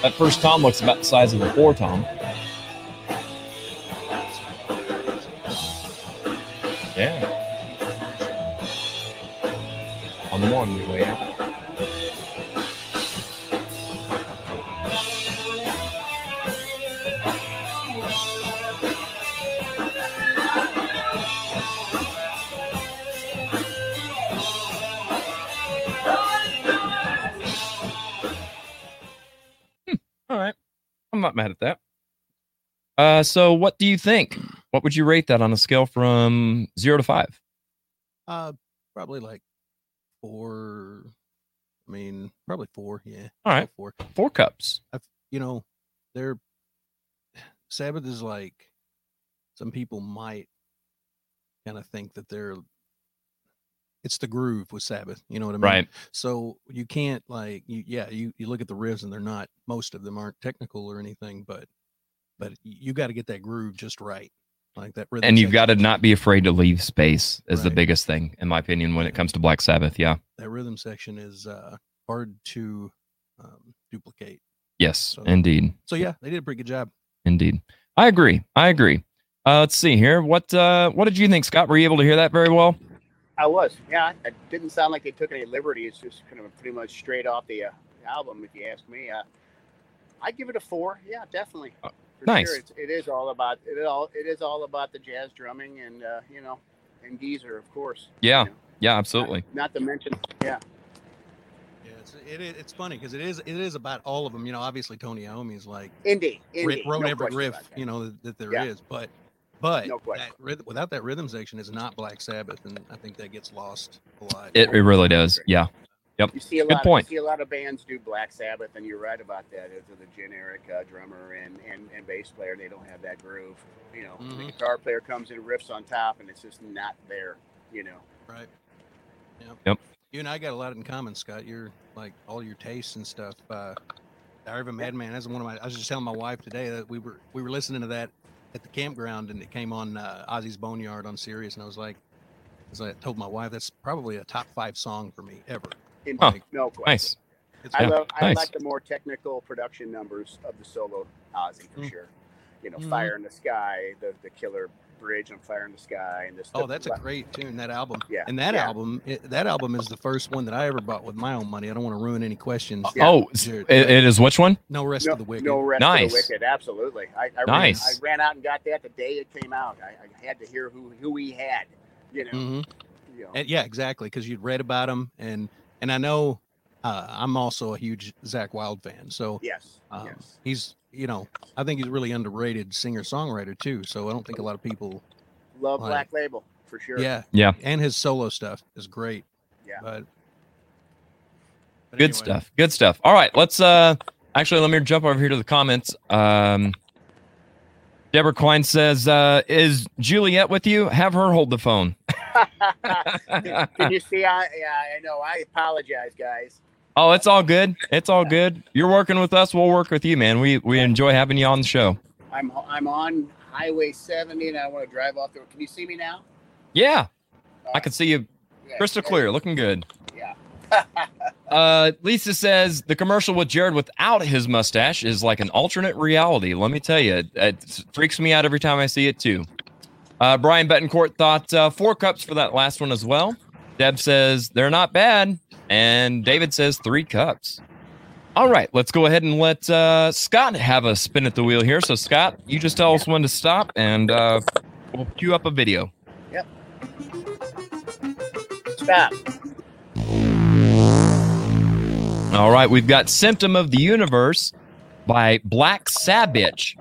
That first tom looks about the size of a four tom. Uh, so what do you think? What would you rate that on a scale from zero to five? Uh, probably like four. I mean, probably four. Yeah. All right. Four. Four cups. I've, you know, they're Sabbath is like some people might kind of think that they're it's the groove with Sabbath. You know what I mean? Right. So you can't like you yeah, you, you look at the riffs and they're not most of them aren't technical or anything, but but you got to get that groove just right. Like that rhythm. And you've got to not be afraid to leave space is the biggest thing, in my opinion, when it comes to Black Sabbath. Yeah. that rhythm section is uh hard to um, duplicate. Yes, So- indeed. So yeah, they did a pretty good job. Indeed. I agree. I agree. Uh, let's see here. What uh, what did you think, Scott? Were you able to hear that very well? I was. Yeah, it didn't sound like they took any liberties. Just kind of pretty much straight off the uh, album, if you ask me. Uh, I'd give it a four. Yeah, definitely. For nice. Sure. It's, it is all about it. All it is all about the jazz drumming and uh, you know, and Geezer, of course. Yeah. You know, Yeah, absolutely. Not to mention, yeah, Yeah, it's it, is- it's funny because it is it is about all of them. You know, obviously Tony Iommi is like indie, ri- Indy. wrote no every riff, that. you know, that, that there is. Yeah. But but No that rhyth- without that rhythm section is not Black Sabbath, and I think that gets lost a lot. It, it really does. Yeah. You see a Good lot. point. You see a lot of bands do Black Sabbath, and you're right about that. As the generic uh, drummer and, and and bass player, they don't have that groove. You know, the Mhm. guitar player comes in, riffs on top, and it's just not there. You know. Right. Yep. Yep. You and I got a lot in common, Scott. You're like all your tastes and stuff. Uh, Diary of a Madman. That's one of my. I was just telling my wife today that we were we were listening to that at the campground, and it came on uh, Ozzy's Boneyard on Sirius, and I was like, as I told my wife, that's probably a top five song for me ever. In, Huh. No question. Nice. I Yeah, love. I nice. like the more technical production numbers of the solo Ozzy for Mm. sure. You know, Mhm. Fire in the Sky, the the Killer Bridge on Fire in the Sky, and this. Oh, that's a great tune. That album. Yeah, And that yeah. album, it, that album is the first one that I ever bought with my own money. I don't want to ruin any questions. Yeah. Oh, Jared, it, it is which one? No rest no, of the wicked. no rest Nice. of the wicked. Absolutely. I, I Nice. Ran, I ran out and got that the day it came out. I, I had to hear who who he had. You know. hmm You know. And yeah, exactly. Because you'd read about him, and and I know uh, I'm also a huge Zakk Wylde fan. So yes. um, yes. he's you know I think he's a really underrated singer songwriter too. So I don't think a lot of people. Love like- Black Label for sure. Yeah, Yeah. and his solo stuff is great. Yeah. But, but Good anyway, stuff. Good stuff. All right, let's uh actually let me jump over here to the comments. Um Deborah Klein says, uh, is Juliet with you? Have her hold the phone. Can you see? I yeah. I know. I apologize, guys. oh, it's all good. It's all good. You're working with us. We'll work with you, man. We we enjoy having you on the show. I'm I'm on Highway 70, and I want to drive off the. Can you see me now? Yeah, I can see you Yeah, crystal yeah, clear, looking good. Yeah. (laughs) Uh, Lisa says the commercial with Jared without his mustache is like an alternate reality. Let me tell you, it, it freaks me out every time I see it too. Uh, Brian Betancourt thought uh, four cups for that last one as well. Deb says they're not bad, and David says three cups. All right, let's go ahead and let uh, Scott have a spin at the wheel here. So Scott, you just tell us when to stop, and uh, we'll cue up a video. Yep. Stop. All right, we've got "Symptom of the Universe" by Black Sabbath.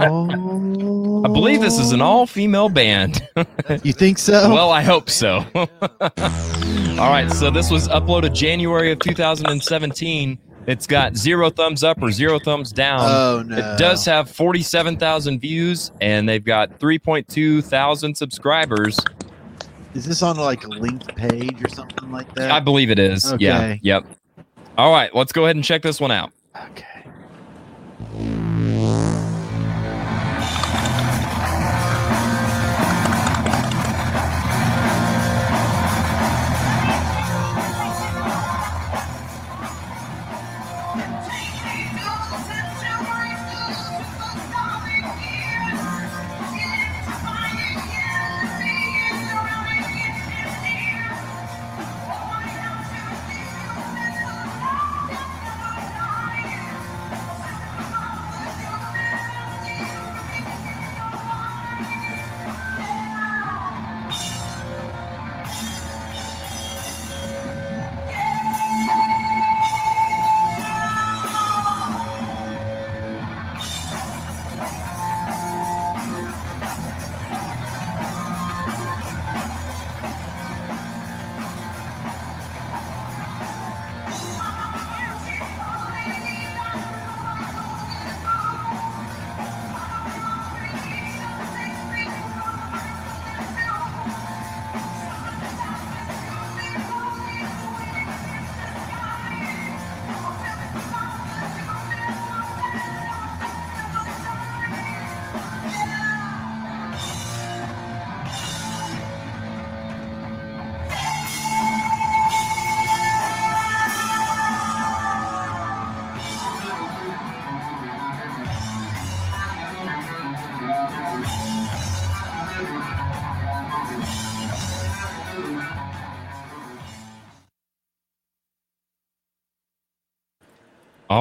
Oh, I believe this is an all-female band. You think so? well, I hope so. All right, so this was uploaded January of 2017. It's got zero thumbs up or zero thumbs down. oh no. It does have 47,000 views and they've got 3.2 thousand subscribers. Is this on like a linked page or something like that? I believe it is. Yeah. Yep. All right, let's go ahead and check this one out. okay.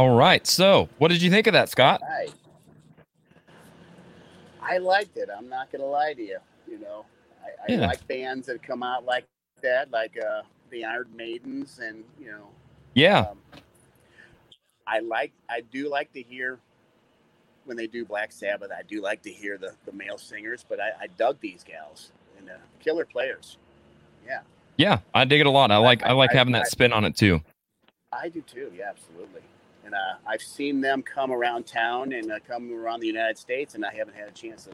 All right. So, what did you think of that, Scott? I liked it. I'm not gonna lie to you. You know, I, I Yeah. like bands that come out like that, like uh, the Iron Maidens, and you know, Yeah. um, I like. I do like to hear when they do Black Sabbath. I do like to hear the the male singers, but I, I dug these gals and uh, killer players. Yeah. Yeah, I dig it a lot. I like I like I- having I- that spin on it too. I do too. Yeah, absolutely. And uh, I've seen them come around town and uh, come around the United States, and I haven't had a chance to,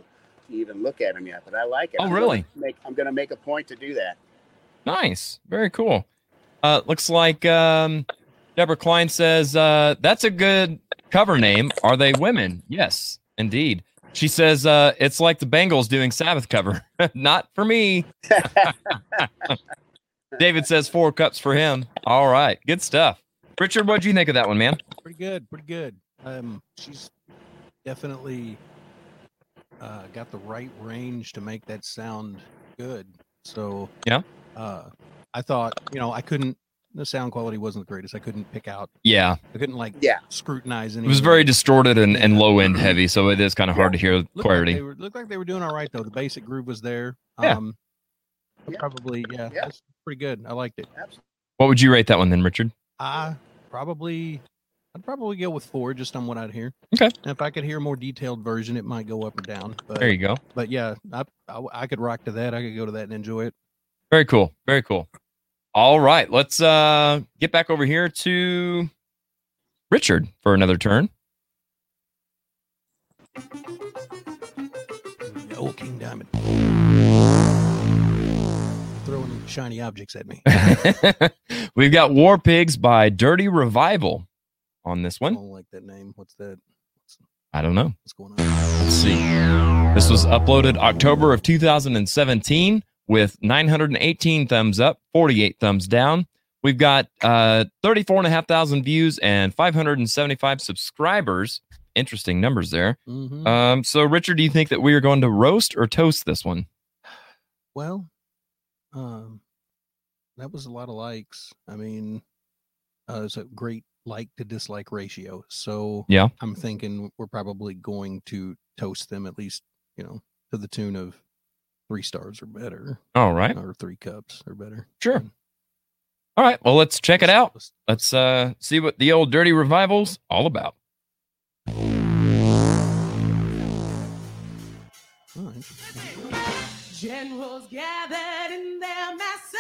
even look at them yet. But I like it. Oh, I'm really? Gonna make, I'm going to make a point to do that. Nice. Very cool. Uh looks like um Deborah Klein says uh that's a good cover name. Are they women? Yes, indeed. She says uh it's like the Bangles doing Sabbath cover. (laughs) Not for me. (laughs) David says four cups for him. All right. Good stuff. Richard, what do you think of that one, man? Pretty good, pretty good. Um, she's definitely uh, got the right range to make that sound good. So Yeah. uh, I thought you know I couldn't. The sound quality wasn't the greatest. I couldn't pick out. Yeah. I couldn't like Yeah. scrutinize any. It was very distorted and, and low end heavy, so it is kind of hard to hear Looked like clarity. they were, looked like they were doing all right though. The basic groove was there. Yeah. Um, Yeah. Probably yeah, Yeah. That's pretty good. I liked it. Absolutely. What would you rate that one then, Richard? I probably I'd probably go with four just on what I'd hear. Okay. And if I could hear a more detailed version, it might go up or down. But There you go. but yeah, I, I I could rock to that. I could go to that and enjoy it. Very cool. Very cool. All right, let's uh get back over here to Richard for another turn. Oh, King Diamond. Throwing shiny objects at me. (laughs) We've got War Pigs by Dirty Revival on this one. I don't like that name. What's that? I don't know. what's going on? Let's see. This was uploaded October of 2017 with 918 thumbs up, 48 thumbs down. We've got uh 34 and a half thousand views and 575 subscribers. Interesting numbers there. Mhm. Um, so Richard, do you think that we are going to roast or toast this one? Well, um, that was a lot of likes. I mean, uh, it's a great like to dislike ratio. So Yeah. I'm thinking we're probably going to toast them at least, you know, to the tune of three stars or better, All right. or three cups or better. Sure. And All right. Well, let's check it out. let's- Let's uh see what the old dirty revival's all about. all right. Generals gathered in their masses,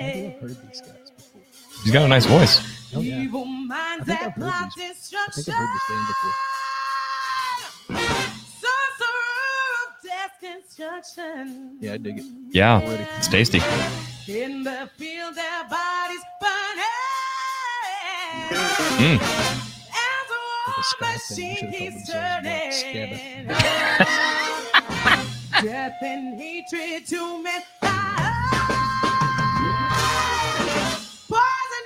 I think masses. I've heard these guys before. He's got a nice voice. Oh, yeah. Evil minds I think that I've heard plot these- I destruction. think I've heard this band before. Sorcerer of destruction. Yeah, I dig it. Yeah, it's tasty. In the field, their bodies burning. Mm. As Like a a war thing. Machine, should have he's called themselves turning. (laughs) Death and hatred to men.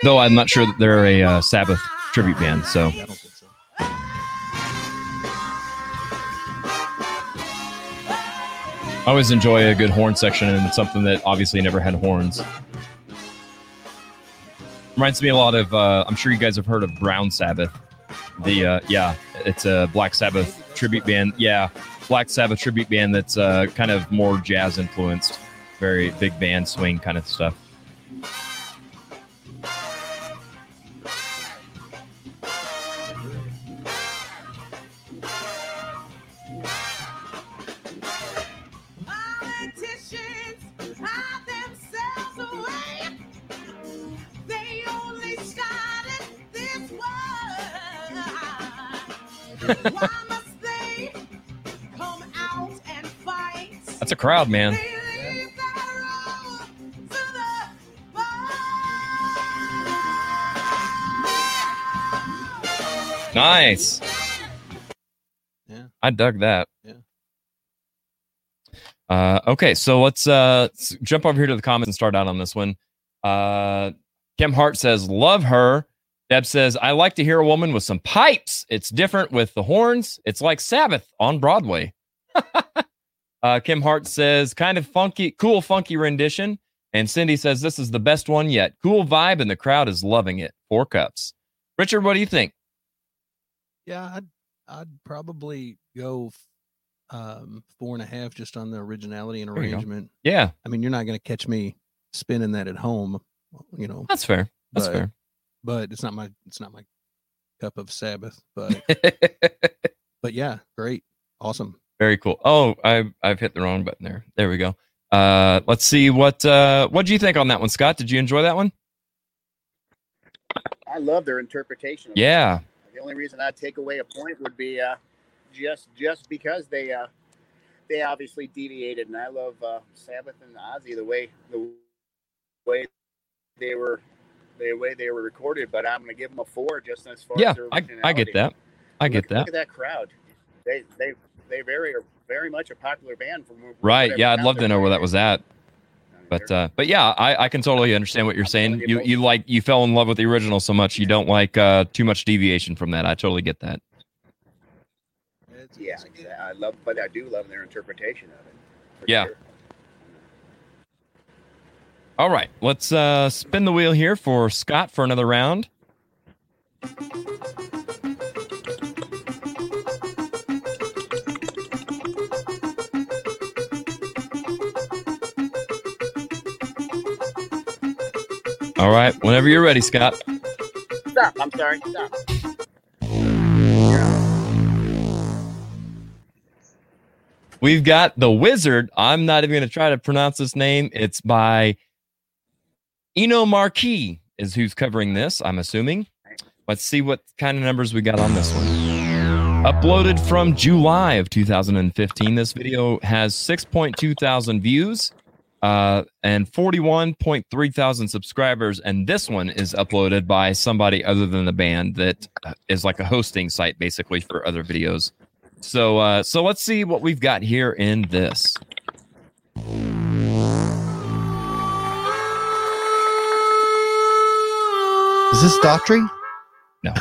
Though I'm not sure that they're a uh, Sabbath tribute band, so I don't think so. I always enjoy a good horn section and something that obviously never had horns. Reminds me a lot of. Uh, I'm sure you guys have heard of Brown Sabbath. The uh, yeah, it's a Black Sabbath tribute band. Yeah, Black Sabbath tribute band that's uh, kind of more jazz influenced, very big band swing kind of stuff. That's a crowd, man. They leave that road to the bar. Nice. Yeah. I dug that. Yeah. Uh, okay, so let's uh s- jump over here to the comments and start out on this one. Uh, Kim Hart says, "Love her." Deb says, "I like to hear a woman with some pipes. It's different with the horns. It's like Sabbath on Broadway." (laughs) uh, Kim Hart says, "Kind of funky, cool, funky rendition." And Cindy says this is the best one yet. Cool vibe, and the crowd is loving it. Four cups. Richard, what do you think? Yeah, I'd I'd probably go um, four and a half just on the originality and There you go. arrangement. Yeah, I mean, you're not going to catch me spinning that at home, you know. that's fair. That's fair. But it's not my it's not my cup of Sabbath. But (laughs) but yeah, great, awesome. Very cool. Oh, I've I've hit the wrong button there. There we go. Uh, let's see what uh what do you think on that one, Scott? Did you enjoy that one? I love their interpretation. Of it. Yeah. The only reason I'd take away a point would be uh, just just because they uh, they obviously deviated, and I love uh, Sabbath and Ozzy the way the way they were the way they were recorded. But I'm going to give them a four just as far Yeah, as their I I get that. I Look- get that. Look at that crowd. They they they very are very much a popular band from Right. Yeah, I'd love to know where that was at. But uh, but yeah, I, I can totally understand what you're saying. You you like you fell in love with the original so much you don't like uh, too much deviation from that. I totally get that. Yeah, it's good. exactly. I love, but I do love their interpretation of it. Yeah. sure. All right, let's uh, spin the wheel here for Scott for another round. All right, whenever you're ready, Scott. Stop. I'm sorry. Stop. We've got The Wizard. I'm not even going to try to pronounce this name. It's by Eno Marquis, is who's covering this, I'm assuming. Let's see what kind of numbers we got on this one. Uploaded from July of 2015. This video has 6.2 thousand views uh, and 41.3 thousand subscribers. And this one is uploaded by somebody other than the band that uh, like a hosting site basically for other videos. So uh so let's see what we've got here in this. Is this Daughtry? No.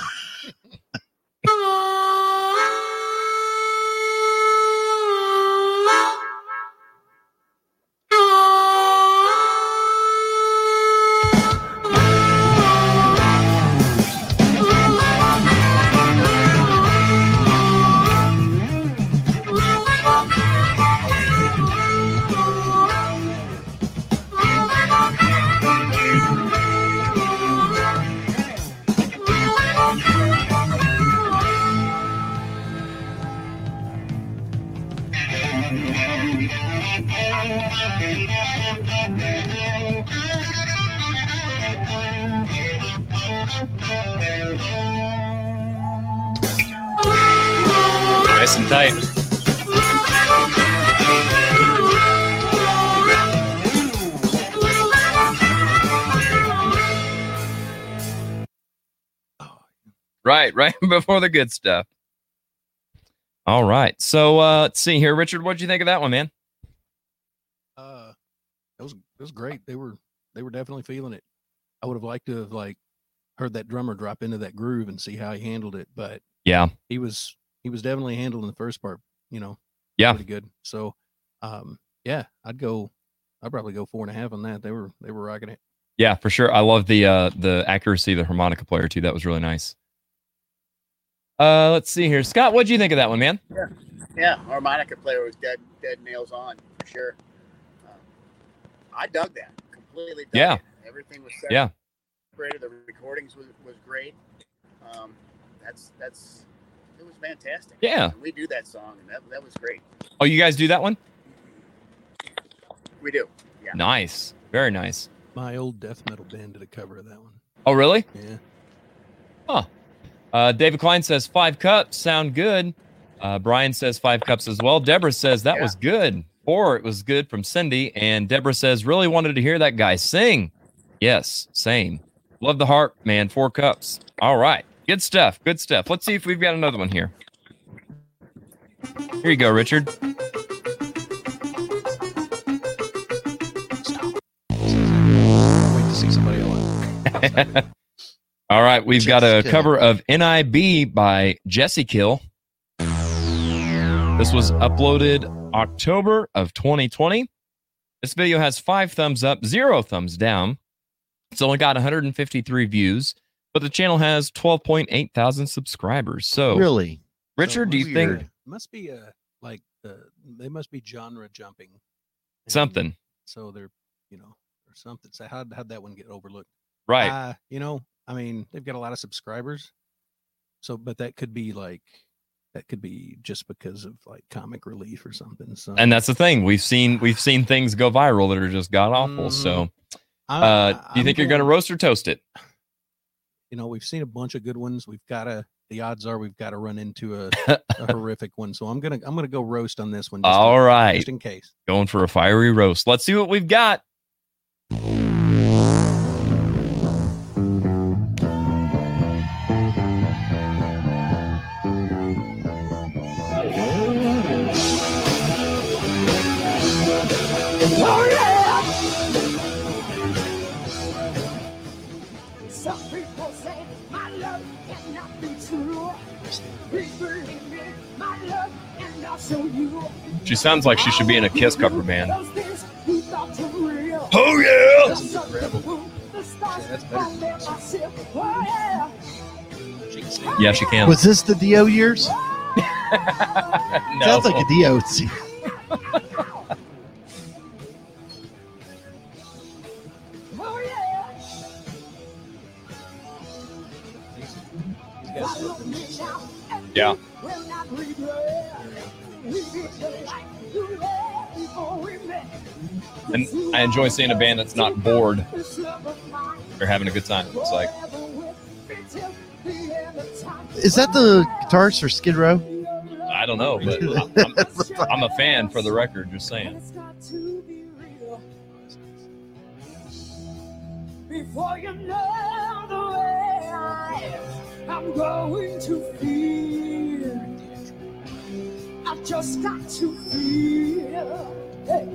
Nice and tight. Right, (laughs) right before the good stuff. All right. So uh let's see here. Richard, what'd you think of that one, man? Uh, it was it was great. They were they were definitely feeling it. I would have liked to have like heard that drummer drop into that groove and see how he handled it, but Yeah. he was he was definitely handling the first part, you know, Yeah. pretty good. So, um, yeah, I'd go. I'd probably go four and a half on that. They were they were rocking it. Yeah, for sure. I love the uh the accuracy of the harmonica player too. That was really nice. Uh let's see here. Scott, what do you think of that one, man? Yeah, Yeah, harmonica player was dead, dead nails on for sure. Um, I dug that completely. Dug Yeah. it. everything was set. Yeah. separated. The recordings was, was great. Um, that's that's it was fantastic. Yeah. We do that song, and that that was great. Oh, you guys do that one? We do. Yeah. Nice. Very nice. My old death metal band did a cover of that one. Oh, really? Yeah. Uh, David Klein says five cups sound good. Uh, Brian says five cups as well. Deborah says that Yeah. was good. Four, it was good from Cindy. And Deborah says really wanted to hear that guy sing. Yes, same. Love the heart, man. Four cups. All right. Good stuff. Good stuff. Let's see if we've got another one here. Here you go, Richard. Wait to see somebody else. All right, we've got a cover of NIB by Jesse Kill. This was uploaded October of 2020. This video has five thumbs up, zero thumbs down. It's only got 153 views, but the channel has 12.8 thousand subscribers. So, Really? Richard, do you weird. think must be a like uh, they must be genre jumping and something? So they're you know or something. So how how'd that one get overlooked? Right. Uh, you know, I mean, they've got a lot of subscribers. So, but that could be like that could be just because of like comic relief or something. So, and that's the thing. We've seen we've seen things go viral that are just god awful. So, I'm- uh, do you I'm think you're going to roast or toast it? You know, we've seen a bunch of good ones. We've got to. The odds are we've got to run into a, a (laughs) horrific one. So I'm gonna I'm gonna go roast on this one. Just All in, right. just in case. Going for a fiery roast. Let's see what we've got. She sounds like she should be in a Kiss cover band. Those things we thought were real. Oh, yeah. The sun, the moon, the stars, that's better. all there myself. Yeah. She can sing. Yeah, she can. Was this the Dio years? (laughs) no. Sounds like a Dio. (laughs) Yeah. And I enjoy seeing a band that's not bored. This love of mine They're having a good time. It looks like. forever with me till the end of time. Is that the guitars for Skid Row? I don't know, but (laughs) I'm, I'm a fan for the record. Just And saying. it's got to be real. Before you know the way I am, I'm going to feel. I just got to feel. Hey,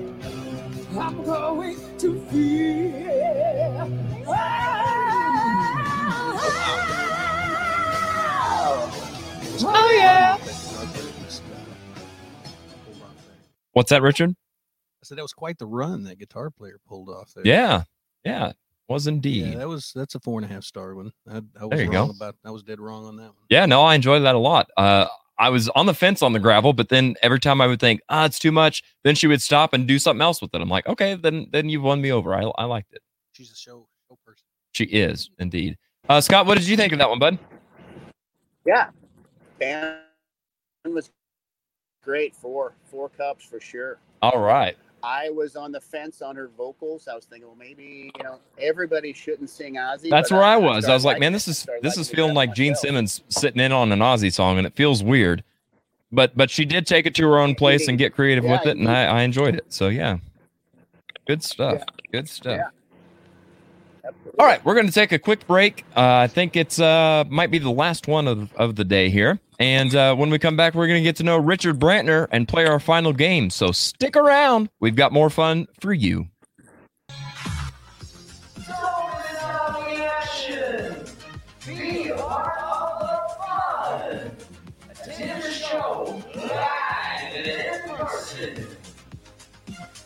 I'm going to feel. Oh, yeah. What's that, Richard? I said that was quite the run that guitar player pulled off there. Yeah. Yeah. Was indeed. Yeah, that was that's a four and a half star one. I, I was There you go. about I was dead wrong on that one. Yeah, no, I enjoyed that a lot. Uh, I was on the fence on the gravel, but then every time I would think, ah, it's too much, then she would stop and do something else with it. I'm like, okay, then then you've won me over. I, I liked it. She's a show show person. She is indeed. Uh, Scott, what did you think of that one, bud? Yeah, band was great. Four four cups for sure. All right. I was on the fence on her vocals. I was thinking, well, maybe you know everybody shouldn't sing Ozzy. That's where I was. I was like, man, this is this is feeling like Gene myself. Simmons sitting in on an Ozzy song, and it feels weird. But but she did take it to her own place and get creative Yeah, with it, and. I, I enjoyed it. So yeah, good stuff. Good stuff. Yeah. All right, we're going to take a quick break. Uh, I think it's uh, might be the last one of, of the day here. And uh, when we come back, we're going to get to know Richard Brantner and play our final game. So stick around. We've got more fun for you.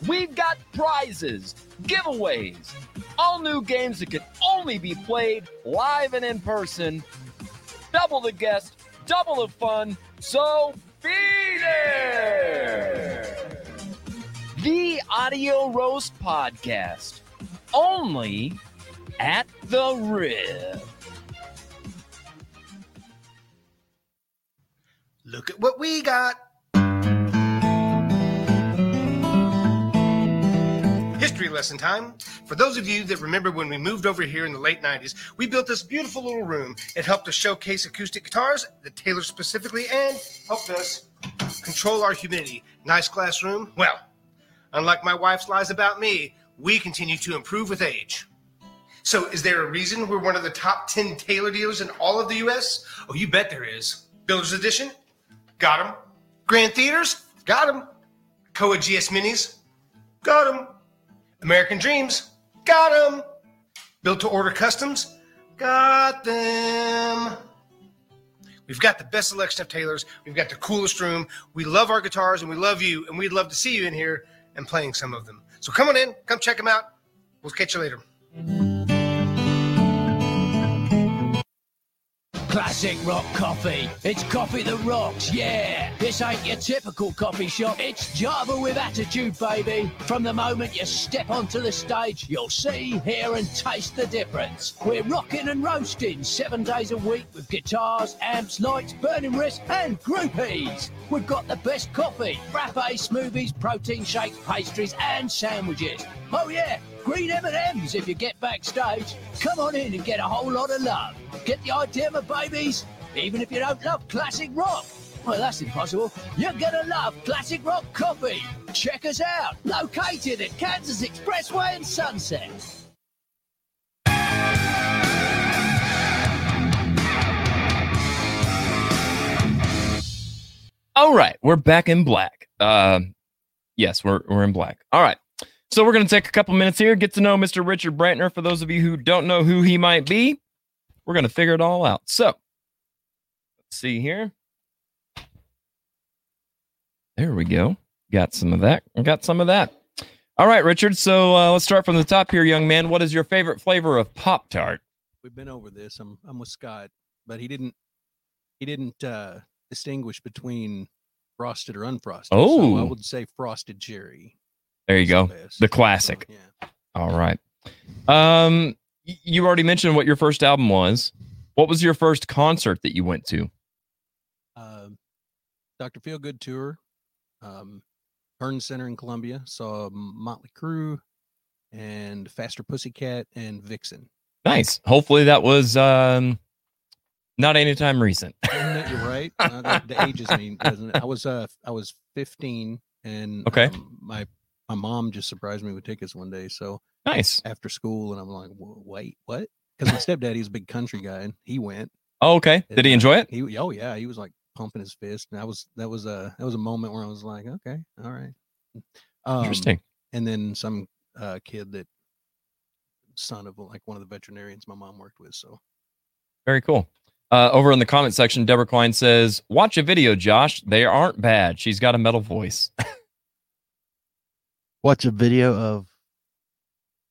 We've got prizes, giveaways, all new games that can only be played live and in person. Double the guests, double the fun. So be there. The Audio Roast Podcast, only at the Riff. Look at what we got. History lesson time. For those of you that remember when we moved over here in the late 90s, we built this beautiful little room. It helped us showcase acoustic guitars, the Taylor specifically, and helped us control our humidity. Nice classroom? Well, unlike my wife's lies about me, we continue to improve with age. So, is there a reason we're one of the top 10 Taylor dealers in all of the US? Oh, you bet there is. Builder's Edition? Got them. Grand Theaters? Got them. Koa GS Minis? Got them. American Dreams? Got them. Built to order customs? Got them. We've got the best selection of Taylors. We've got the coolest room. We love our guitars and we love you, and we'd love to see you in here and playing some of them. So come on in, come check them out. We'll catch you later. Classic rock coffee. It's coffee that rocks, yeah. This ain't your typical coffee shop. It's Java with attitude, baby. From the moment you step onto the stage, you'll see, hear, and taste the difference. We're rocking and roasting seven days a week with guitars, amps, lights, burning wrists, and groupies. We've got the best coffee, frappe, smoothies, protein shakes, pastries, and sandwiches. Oh yeah, green M&Ms if you get backstage. Come on in and get a whole lot of love. Get the idea, my babies? Even if you don't love classic rock. Well, that's impossible. You're gonna love classic rock coffee. Check us out. Located at Kansas Expressway and Sunset. All right, we're back in black. Um, yes, we're we're in black. All right. So we're going to take a couple minutes here, get to know Mr. Richard Brantner. For those of you who don't know who he might be, we're going to figure it all out. So let's see here. There we go. Got some of that. Got some of that. All right, Richard. So uh, let's start from the top here, young man. What is your favorite flavor of Pop Tart? We've been over this. I'm I'm with Scott, but he didn't he didn't uh distinguish between frosted or unfrosted. so I Oh. would say frosted cherry. There you go. The classic. Yeah. All right. Um, you already mentioned what your first album was. What was your first concert that you went to? Um, Dr. Feelgood tour, um, Hearnes Center in Columbia. Saw Motley Crue and Faster Pussycat and Vixen. Nice. Hopefully that was um not anytime recent. You're right. (laughs) Uh, that, the ages mean, doesn't it? I was uh I was 15 and Okay. um, my my mom just surprised me with tickets one day. So Nice. after school, and I'm like, wait, what? Because my (laughs) stepdad, he's a big country guy, and he went. Oh, okay. Did he and, enjoy it? He, oh yeah, he was like pumping his fist. And that was that was a that was a moment where I was like, okay, all right. Um, Interesting. And then some uh, kid that son of like one of the veterinarians my mom worked with. So Very cool. Uh, over in the comment section, Deborah Klein says, "Watch a video, Josh. They aren't bad. She's got a metal voice." (laughs) Watch a video of.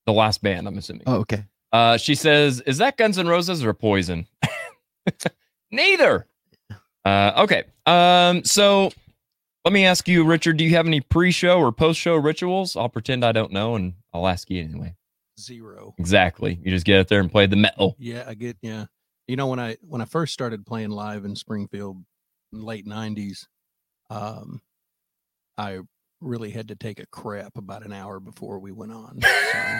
the last band, I'm assuming. Oh, okay. Uh, she says, "Is that Guns N' Roses or Poison?" (laughs) Neither. Uh, okay. Um, so let me ask you, Richard. Do you have any pre-show or post-show rituals? I'll pretend I don't know, and I'll ask you anyway. zero. Exactly. You just get up there and play the metal. Yeah, I get. Yeah, you know when I when I first started playing live in Springfield, in late '90s, um, I really had to take a crap about an hour before we went on, so,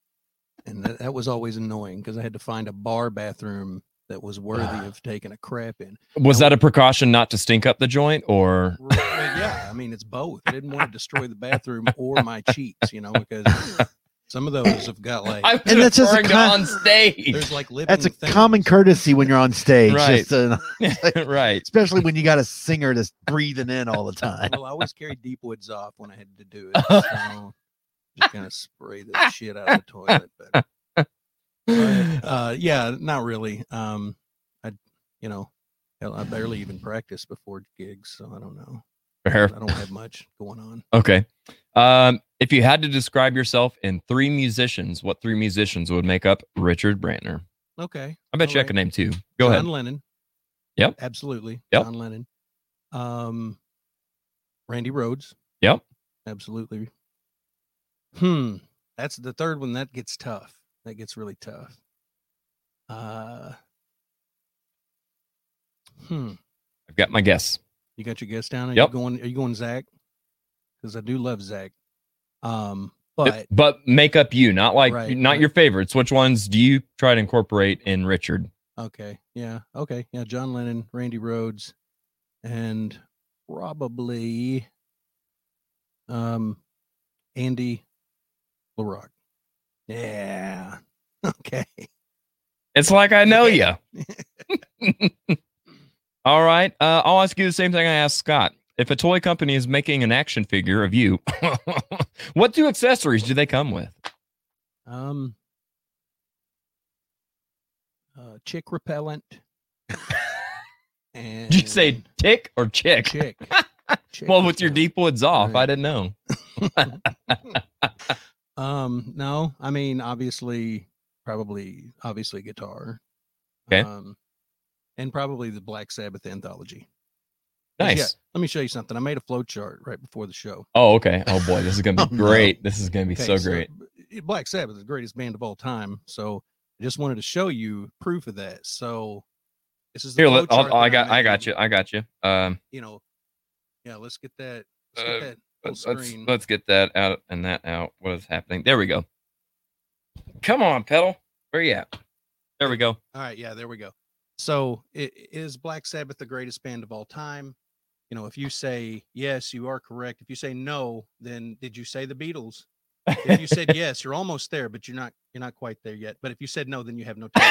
(laughs) and that, that was always annoying because I had to find a bar bathroom that was worthy ah. of taking a crap in. Was that a precaution not to stink up the joint, or Well, yeah, I mean it's both. I didn't want to destroy the bathroom or my cheeks, you know, because (laughs) some of those have got like (laughs) I was And that's just a con- on stage? there's like living. That's a things. common courtesy when you're on stage, Right. just (laughs) to- (laughs) right. especially when you got a singer that's breathing in all the time. Well, I always carried deep woods off when I had to do it. So just kind of spray the shit out of the toilet. But, but, uh, yeah, not really. Um, I, you know, I barely even practice before gigs, so I don't know. Fair. I don't have much going on. (laughs) Okay. Um, if you had to describe yourself in three musicians, what three musicians would make up Richard Brantner? Okay. I bet you I alright. could name two. Go John ahead. John Lennon. Yep. Absolutely. Yep. John Lennon. Um, Randy Rhoads. Yep. Absolutely. Hmm. That's the third one. That gets tough. That gets really tough. Uh. Hmm. I've got my guess. You got your guess down? Are Yep. you going? Are you going Zakk? Because I do love Zakk. Um, But, but but make up you, not like Right, not right. your favorites. Which ones do you try to incorporate in Richard? Okay. Yeah. Okay. Yeah. John Lennon, Randy Rhoads, and probably um Andy LaRocque. Yeah. (laughs) Okay. It's like I know you. (laughs) (laughs) All right. Uh, I'll ask you the same thing I asked Scott. If a toy company is making an action figure of you, (laughs) what two accessories do they come with? Um uh chick repellent. and (laughs) Did you say tick or chick? chick. (laughs) Chick Well, with your deep woods off, I didn't know. Um, no, I mean, obviously, probably, obviously, guitar. Okay. Um, and probably the Black Sabbath anthology. 'Cause, yeah, Nice. let me show you something. I made a flow chart right before the show. Oh, okay. Oh boy, this is gonna be (laughs) Oh, no. great. This is gonna be Okay, so great. b- Black Sabbath is the greatest band of all time. So I just wanted to show you proof of that. So this is the Here, let, I'll, I got, I made. got you. I got you. Um, You know, yeah. Let's get that. Let's Uh, get that let's let's, let's get that out and that out. What is happening? There we go. Come on, pedal. Where you at? There we go. All right, yeah, there we go. So, i- is Black Sabbath the greatest band of all time? You know, if you say yes, you are correct. If you say no, then did you say the Beatles? If you said (laughs) yes, you're almost there, but you're not. You're not quite there yet. But if you said no, then you have no time.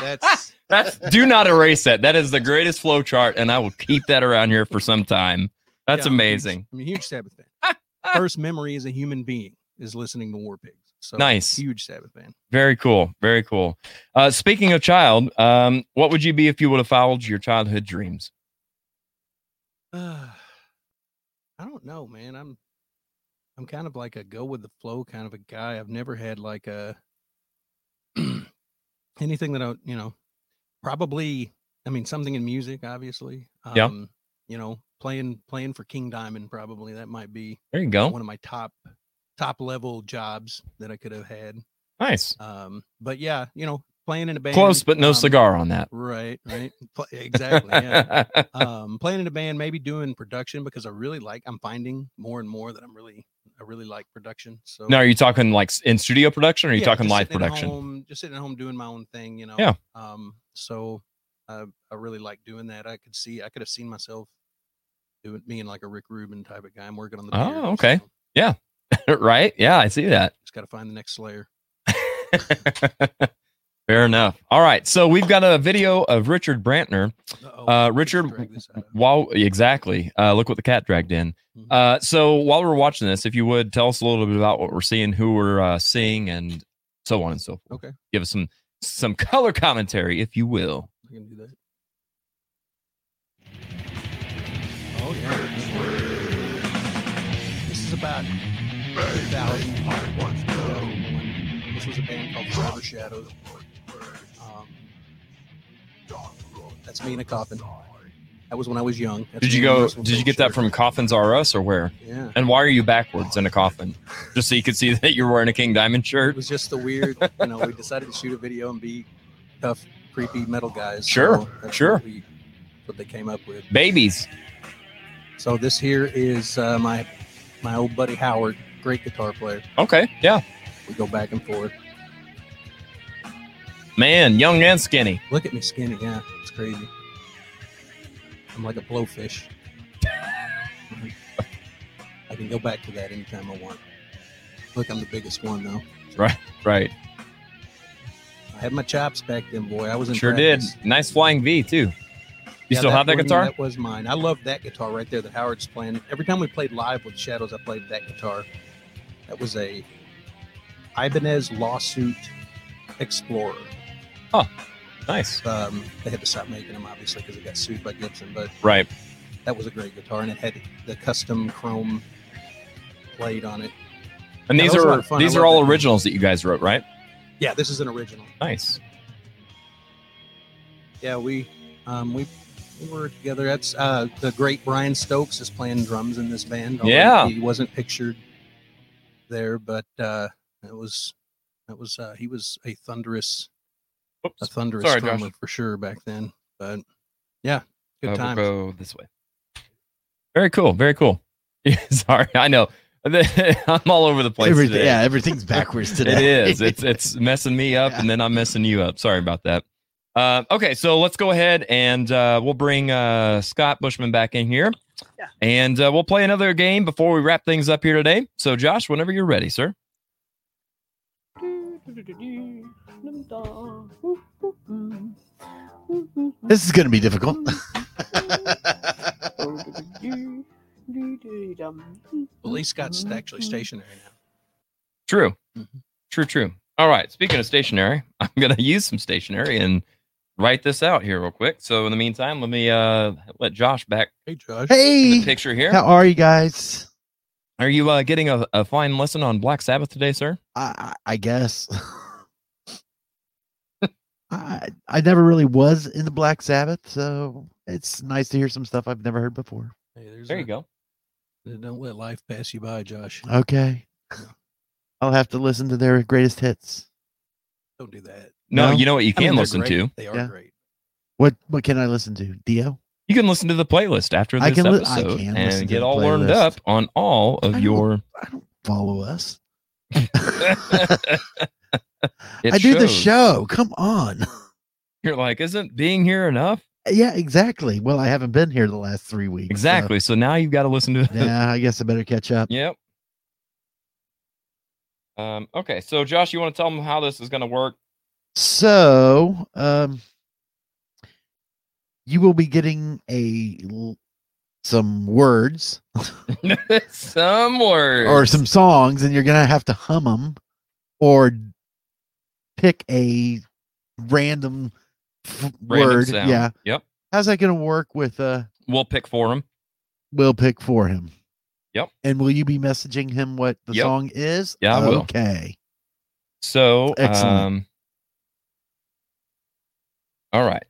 That's (laughs) That's do not erase that. That is the greatest flow chart, and I will keep that around here for some time. That's yeah, I'm a huge- amazing. I'm a huge Sabbath fan. (laughs) First memory as a human being is listening to War Pigs. So Nice. huge Sabbath fan. Very cool. Very cool. Uh, speaking of child, um, what would you be if you would have followed your childhood dreams? Uh, (sighs) I don't know, man. I'm I'm kind of like a go with the flow kind of a guy. I've never had like a (clears throat) anything that I, you know, probably I mean something in music, obviously. Yeah. Um, you know, playing playing for King Diamond probably that might be There you go. one of my top top level jobs that I could have had. Nice. Um, but yeah, you know, playing in a band Close, but no um, cigar on that. Right, right. Exactly. Yeah (laughs) um playing in a band maybe doing production because i really like i'm finding more and more that i'm really i really like production so now, are you talking like in studio production, or are you yeah, talking live production? home, just sitting at home doing my own thing you know Yeah. um so i i really like doing that i could see i could have seen myself doing being like a rick rubin type of guy i'm working on the Oh, beard, okay. so (laughs) right? Yeah, I see that. just got to find the next slayer (laughs) Fair enough. All right. So we've got a video of Richard Brantner. Uh, Richard, while exactly, uh, look what the cat dragged in. Mhm. Uh, so while we're watching this, if you would tell us a little bit about what we're seeing, who we're uh, seeing, and so on and so forth. okay Give us some some color commentary, if you will. i can do that oh yeah this is about 2000 this was a band called Forever Shadows um, that's me in a coffin that was when i was young That's Did you me in a go? Did you get that from Coffins R Us or where? yeah And why are you backwards in a coffin? Just so you could see that you're wearing a King Diamond shirt. it was just the weird you know we decided to shoot a video and be tough creepy metal guys Sure, so that's sure. what, we, what they came up with Babies. so this here is uh, my my old buddy howard great guitar player Okay. Yeah. we go back and forth Man, young and skinny. Look at me skinny. Yeah, it's crazy. I'm like a blowfish. I can go back to that anytime I want. Look, I'm the biggest one though. Right. Right. I had my chops back then, boy. I was in Sure did. Nice flying V too. You Yeah, still have that one- guitar? That was mine. I love that guitar right there that Howard's playing. Every time we played live with Shadows, I played that guitar. That was a Ibanez lawsuit Explorer. Oh, nice. Um, they had to stop making them obviously because it got sued by Gibson, but Right. that was a great guitar and it had the custom chrome plate on it. And these that was a lot are these I are all that. originals that you guys wrote, right? Yeah, this is an original. Nice. Yeah, we um, we we were together. That's uh, the great Brian Stokes is playing drums in this band. Yeah. he wasn't pictured there, but uh, it was that was uh, he was a thunderous a thunderous Sorry, drummer Josh. for sure back then. But yeah, good Uh, we'll times. go this way. Very cool. Very cool. (laughs) Sorry, I know. (laughs) I'm all over the place. Everything, today. yeah, everything's backwards (laughs) today. It is. It's it's messing me up, and then I'm messing you up. Sorry about that. Uh, okay, so let's go ahead and uh, we'll bring uh, Scott Buschmann back in here, Yeah. and uh, we'll play another game before we wrap things up here today. So, Josh, whenever you're ready, sir. This is going to be difficult. At least Scott's actually stationary now. True. Mhm. True. True. All right. Speaking of stationery, (laughs) I'm gonna use some stationery and write this out here real quick. So in the meantime, let me uh let Josh back Hey, Josh. hey, the picture here. how are you guys? Are you uh, getting a, a fine lesson on Black Sabbath today, sir? I, I I guess. (laughs) I I never really was in the Black Sabbath, so it's nice to hear some stuff I've never heard before. Hey, there's There a- you go. Don't let life pass you by, Josh. Okay. I'll have to listen to their greatest hits. Don't do that. No, No? you know what you I mean, can listen great. to? They are Yeah. great. What what can I listen to? Dio? You can listen to the playlist after I this can li- I episode can and get all learned up on all of don't- your. I don't follow us. (laughs) (laughs) It I do the show. Come on. (laughs) You're like, isn't being here enough? Yeah, exactly. Well, I haven't been here the last three weeks. so- Exactly. So now you've got to listen to. yeah, I guess I better catch up. Yep. Um, okay, so Josh, you want to tell them how this is going to work? So, um, you will be getting a some words (laughs) some words or some songs, and you're gonna have to hum them or pick a random f- random word. sound. Yeah, Yep. how's that gonna work with uh? We'll pick for him. We'll pick for him. Yep. And will you be messaging him what the Yep. song is? Yeah, I will. Okay. So, Excellent. um, all right.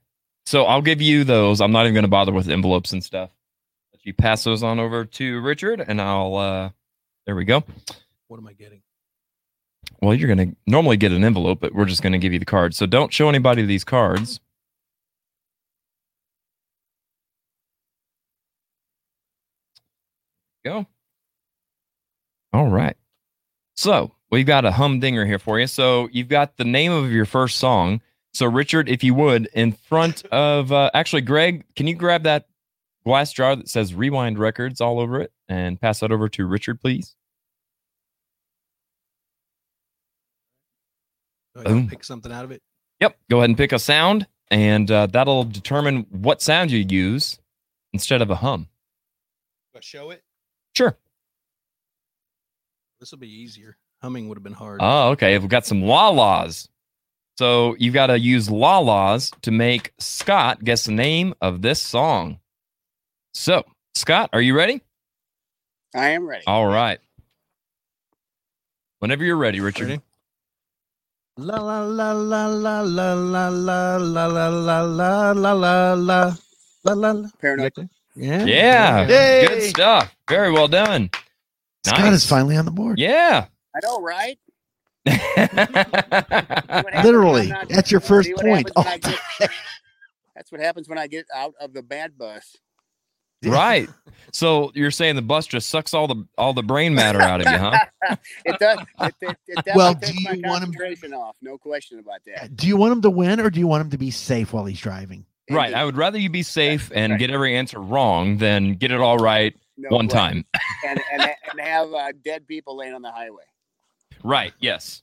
So I'll give you those. I'm not even going to bother with envelopes and stuff. Let you pass those on over to Richard, and I'll. uh There we go. What am I getting? Well, you're going to normally get an envelope, but we're just going to give you the cards. So don't show anybody these cards. Go. All right. So we've got a humdinger here for you. So you've got the name of your first song. So Richard, if you would, in front of uh, actually Greg, can you grab that glass jar that says Rewind Records all over it and pass that over to Richard, please? Pick something out of it. Yep. Go ahead and pick a sound, and uh, that'll determine what sound you use instead of a hum. I show it? Sure. This will be easier. Humming would have been hard. Oh, okay. We've got some la la's. So you've got to use la la's to make Scott guess the name of this song. So, Scott, are you ready? I am ready. All right. Whenever you're ready, Richard. Ready? La la la la la la la la la la la la la la la la la. Paranoid. Yeah. Yeah. Yay. Good stuff. Very well done. Scott Nice. is finally on the board. Yeah. I know, right? Literally, not- that's your first point. happens when I get- (laughs) That's what happens when I get out of the bad bus. right. So you're saying the bus just sucks all the all the brain matter out of you, huh? (laughs) It does. It, it, it Well, takes do my you want him- concentration off. No question about that. Do you want him to win or do you want him to be safe while he's driving? Right. I would rather you be safe and get every answer wrong than get it all right No one question. time. and and and have uh, dead people laying on the highway. Right. Yes.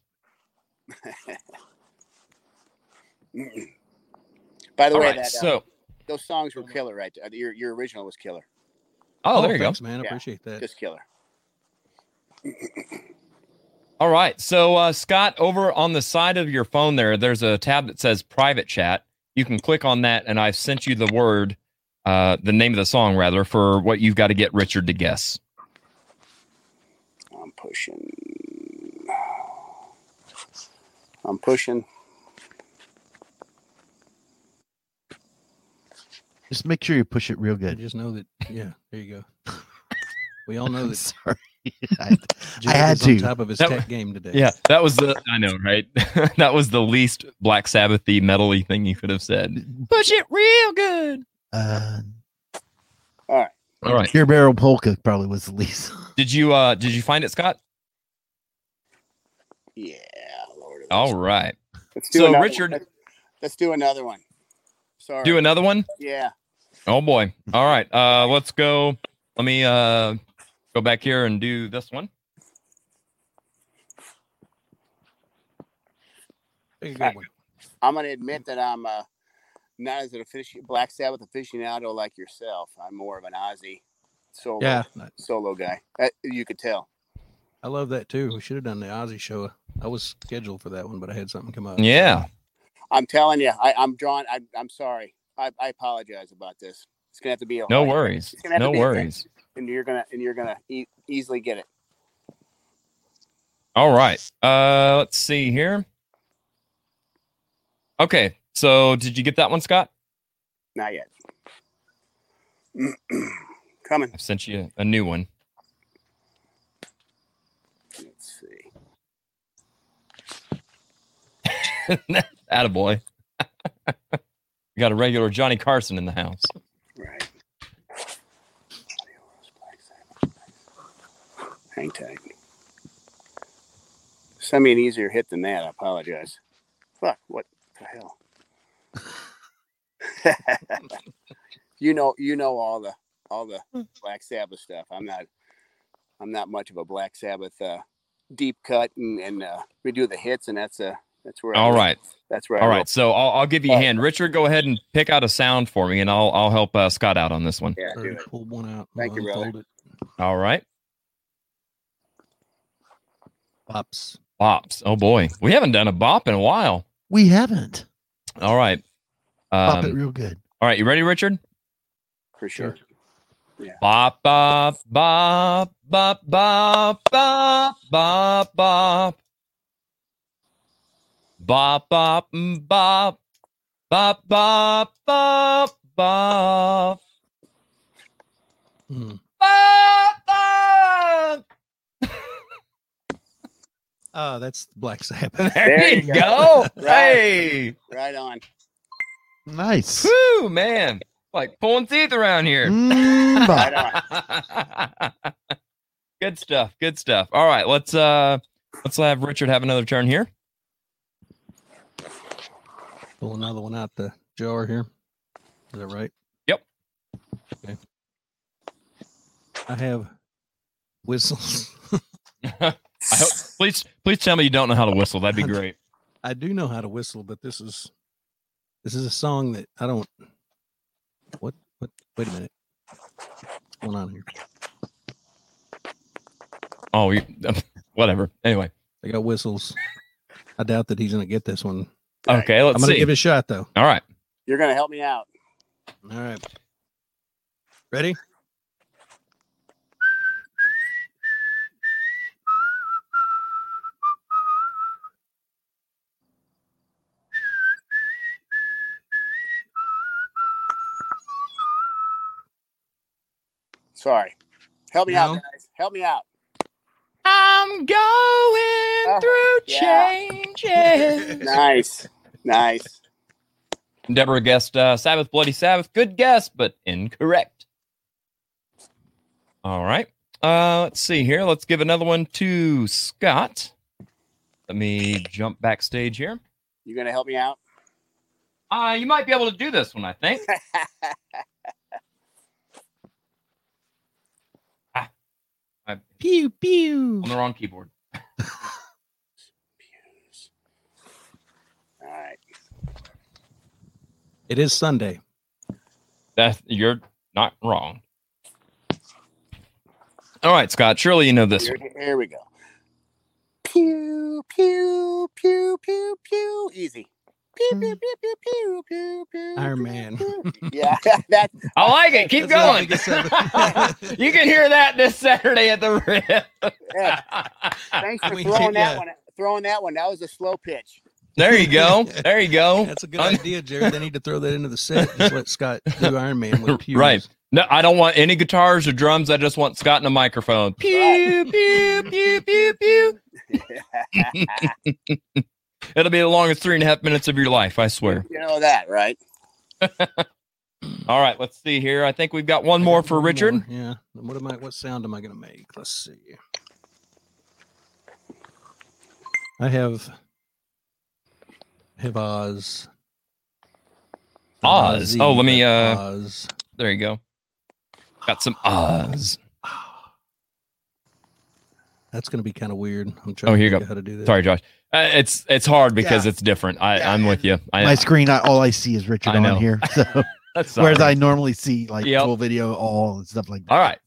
(laughs) By the All way, right. that uh, So, those songs were killer, right? Uh, Your your original was killer, oh, there you thanks, go. man. I Yeah. appreciate that. just killer. All right. So, uh, Scott, over on the side of your phone there, there's a tab that says private chat. You can click on that, and I've sent you the word, uh, the name of the song, rather, for what you've got to get Richard to guess. I'm pushing. I'm pushing. Just make sure you push it real I good. just know that. Yeah. There you go. (laughs) We all know that sorry. (laughs) I, Jed had is on to. top of his That- tech game today. Yeah, that was the, I know, right? (laughs) that was the least Black Sabbathy, metally thing you could have said. Push it real good. uh, All right. All right. Beer Barrel Polka probably was the least. Did you, uh, did you find it, Scott? Yeah, Lord. of All mercy. right. Let's do So, another one. Richard- Let's, let's do another one. Sorry. Do another one? Yeah. Oh boy. All right. Uh let's go. Let me uh go back here and do this one. Take a good one. I'm gonna admit that I'm uh, not as an official Black Sabbath aficionado like yourself. I'm more of an Ozzy solo Yeah. solo guy. Uh, you could tell. I love that too. We should have done the Ozzy show. I was scheduled for that one, but I had something come up. Yeah. I'm telling you, I, I'm drawn. I, I'm sorry. I, I apologize about this. It's gonna have to be a No hard- worries. It's have No to be a worries. and you're gonna and you're gonna e- easily get it. All right. Uh, let's see here. Okay. So, did you get that one, Scott? Not yet. (clears throat) Coming. I've sent you a new one. Let's see. (laughs) Attaboy. we (laughs) got a regular Johnny Carson in the house. Right. Hang tight. Send me an easier hit than that. I apologize. Fuck. What the hell? (laughs) you know, you know all the all the Black Sabbath stuff. I'm not. I'm not much of a Black Sabbath uh, deep cut, and, and uh, we do the hits, and that's uh that's where. I All roll. right. That's where. I All roll. right. So, I'll, I'll give you a hand. Richard, go ahead and pick out a sound for me, and I'll, I'll help uh, Scott out on this one. Yeah, do it. pull one out. Thank you, brother. it. All right. Bops. Bops. Oh, boy. We haven't done a bop in a while. We haven't. All right. Pop it Um, real good. all right. You ready, Richard? For sure. Yeah. Bop, bop, bop, bop, bop, bop, bop, bop. Bop, bop, mm, bop. Bop, bop, bop, bop. Hmm. Bop, bop. Ah, (laughs) that's Black Sabbath. (laughs) There, you go. (laughs) Right. Hey. Right on. Nice. Woo, man. Like pulling teeth around here. Mm. Right on. good stuff. Good stuff. All right, let's uh let's have Richard have another turn here. Pull another one out the jar here. Is that right? Yep. Okay. I have whistles. (laughs) I hope, please please tell me you don't know how to whistle. That'd be great. I do know how to whistle, but this is this is a song that I don't. What? What? Wait a minute. What's going on here? Oh, you, (laughs) whatever. Anyway. I got whistles. I doubt that he's gonna get this one. Okay, let's I'm gonna see. give it a shot though. All right. You're gonna help me out. All right. Ready? Sorry. Help me out, guys. Help me out. I'm going Oh, through yeah. changes. Nice. Nice. Deborah guessed uh, Sabbath, Bloody Sabbath. Good guess, but incorrect. All right. Uh, let's see here. Let's give another one to Scott. Let me jump backstage here. You gonna help me out? Uh, you might be able to do this one, I think. (laughs) ah, I, Pew pew. on the wrong keyboard. (laughs) All right. It is Sunday. That you're not wrong. All right, Scott. Surely you know this Here, one. here we go. Pew pew pew pew pew. Easy. Pew pew hmm. pew pew pew pew pew. Iron pew, Man. (laughs) Yeah, (laughs) that. I like it. Keep That's what I going. (laughs) you can hear that this Saturday at the Riff. Yeah. Thanks for mean, throwing that yeah. one. Throwing that one. That was a slow pitch. There you go. There you go. That's a good idea, Jerry. They need to throw that into the set. Just let Scott do (laughs) Iron Man with pews. Right. No, I don't want any guitars or drums. I just want Scott and a microphone. Pew pew pew pew pew. (laughs) It'll be the longest three and a half minutes of your life, I swear. you know that, right? (laughs) All right, let's see here. I think we've got one more for One Richard. more, Yeah. What am I? What sound am I going to make? Let's see. I have have Oz. Oz. Ozzy, Oh, let me, uh, Oz. There you go. Got some Oz. That's going to be kind of weird. I'm trying Oh, to here you think go. how to do that. Sorry, Josh. Uh, it's it's hard because Yeah. it's different. I, Yeah, I'm with you. I, My screen, I, all I see is Richard I know. on here. So (laughs) that's (laughs) whereas sorry. I normally see like Yep. full video, all and stuff like that. All right.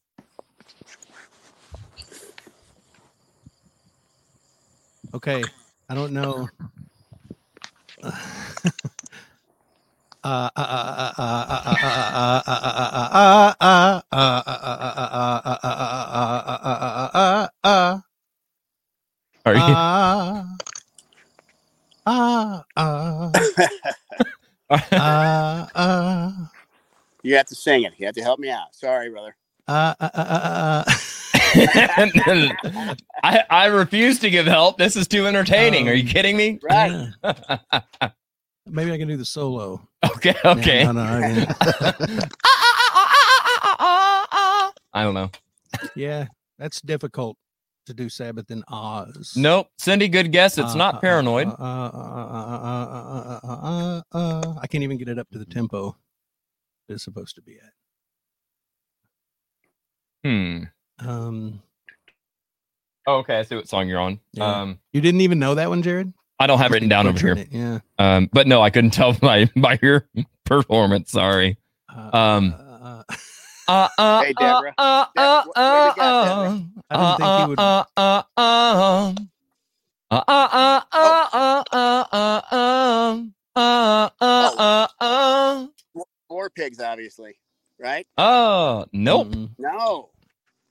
Okay. I don't know. Are (laughs) you? (laughs) You have to sing it. You have to help me out. Sorry, brother. Uh, uh, uh, I, I refuse to give help. This is too entertaining. Um, Are you kidding me? Right. Maybe I can do the solo. Okay. Okay. No, no, I don't know. Yeah, that's difficult to do Sabbath in Oz. Nope. Cindy, good guess. It's uh, not paranoid. Uh, I can't even get it up to the tempo it's supposed to be at. Hmm. Um, Oh, okay. I see what song you're on. Yeah. Um, you didn't even know that one, Jared? I don't have it written down over here. It, Yeah. Um, but no, I couldn't tell by by your performance. Sorry. Uh, Um. uh, Uh, uh, Hey, Deborah. Uh, Deb- uh, wh- what do we got, uh, I didn't think you would. uh, uh, uh, uh, uh, uh, uh, uh, uh, uh, uh, uh, uh, uh. War Pigs, obviously. Right? Oh, nope. mm, No.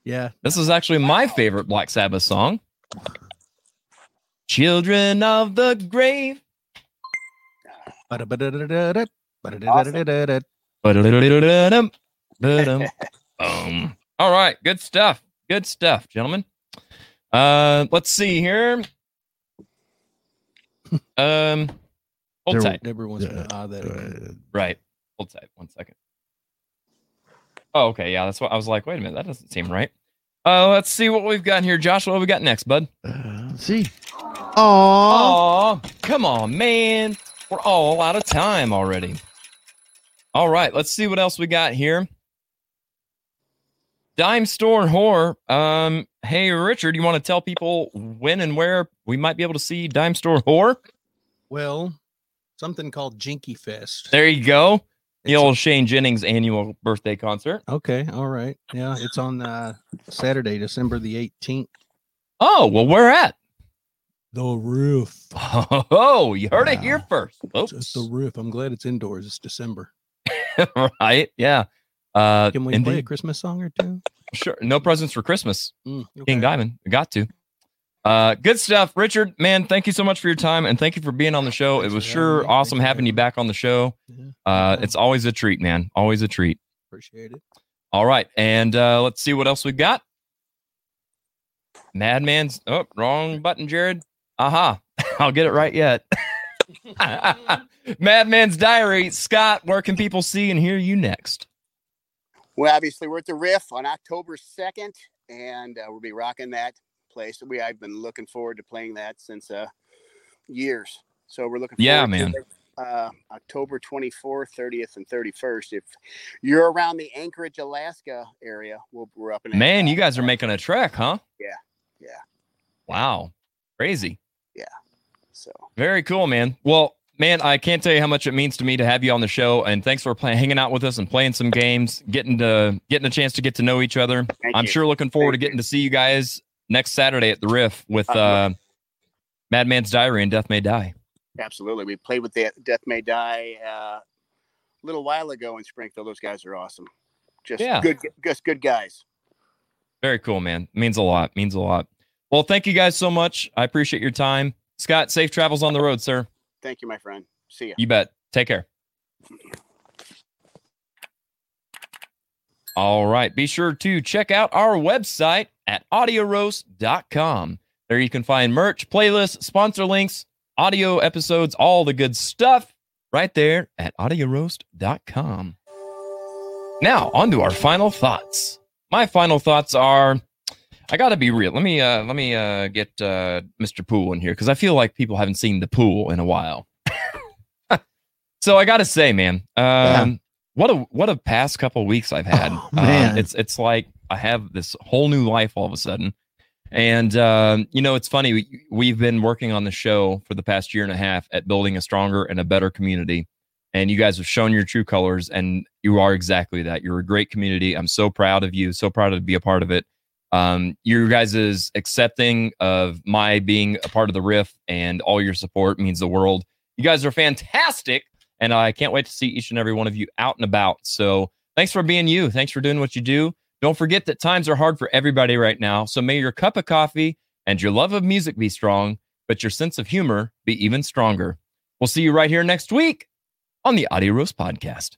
Yeah. This is actually my favorite Black Sabbath song. Children of the grave. Boom. All right, good stuff. Good stuff, gentlemen. Uh, let's see here. Um, hold There- tight. Deborah wants me Yeah. to ah that. Right. Hold tight. One second. Oh, okay. Yeah, that's what I was like. Wait a minute. That doesn't seem right. Uh, let's see what we've got here. Josh. what have we got next, bud? Uh, let's see. Aw. Oh, come on, man. We're all out of time already. All right, let's see what else we got here. Dime Store Horror. Um, hey Richard, you want to tell people when and where we might be able to see Dime Store Horror? Well, something called Jinky Fest. There you go. The It's- old Shane Jennings annual birthday concert. Okay, all right. Yeah, it's on uh, Saturday, December the 18th. Oh, well, where at? The roof. (laughs) Oh, you heard it here first, It's the roof. I'm glad it's indoors. It's December. (laughs) right? Yeah. Uh, Can we play a. Christmas song or two? Sure. No presents for Christmas. Mm, King. Diamond. Got to. Uh, good stuff, Richard. Man, thank you so much for your time and thank you for being on the show. It was sure me. Awesome having having you back on the show. Uh, it's always a treat, man. Always a treat. appreciate it. All right, and uh, let's see what else we got. Madman's. Oh, wrong button, Jared. Aha! (laughs) I'll get it right yet. (laughs) Madman's Diary. Scott, where can people see and hear you next? Well, obviously, we're at the Riff on October 2nd, and uh, we'll be rocking that place. We I've been looking forward to playing that since uh, years. So we're looking Yeah, forward to man. Uh, October 24th, 30th, and 31st. If you're around the Anchorage, Alaska area, we'll, we're up in Man, you guys are making a trek, huh? Yeah, yeah. Wow, crazy. Yeah. So Very cool, man. Well, man, I can't tell you how much it means to me to have you on the show, and thanks for playing, hanging out with us and playing some games, getting to getting a chance to get to know each other. Thank I'm you. sure looking forward Thank to getting to see you guys next Saturday at the Riff with Uh, uh, Madman's Diary and Death May Die. absolutely, we played with the Death May Die uh, a little while ago in Springfield. Those guys are awesome. Just Yeah. good, just good guys. Very cool, man. Means a lot. Means a lot. Well, thank you guys so much. I appreciate your time. Scott, safe travels on the road, sir. Thank you, my friend. See you. You bet. Take care. (laughs) All right. Be sure to check out our website at audioroast.com. There you can find merch, playlists, sponsor links, audio episodes, all the good stuff right there at audioroast.com. Now, on to our final thoughts. My final thoughts are I got to be real. Let me uh let me uh get uh Mr. Pool in here cuz I feel like people haven't seen the pool in a while. (laughs) so I got to say, man, um what a what a past couple weeks I've had. Oh, man. Um, it's it's like I have this whole new life all of a sudden. And um, you know, it's funny. We, we've been working on the show for the past year and a half at building a stronger and a better community. And you guys have shown your true colors, and you are exactly that. You're a great community. I'm so proud of you. So proud to be a part of it. Um, you guys is accepting of my being a part of the Riff, and all your support means the world. You guys are fantastic, and I can't wait to see each and every one of you out and about. So thanks for being you. Thanks for doing what you do. Don't forget that times are hard for everybody right now. So may your cup of coffee and your love of music be strong, but your sense of humor be even stronger. We'll see you right here next week on the Audio Roast Podcast.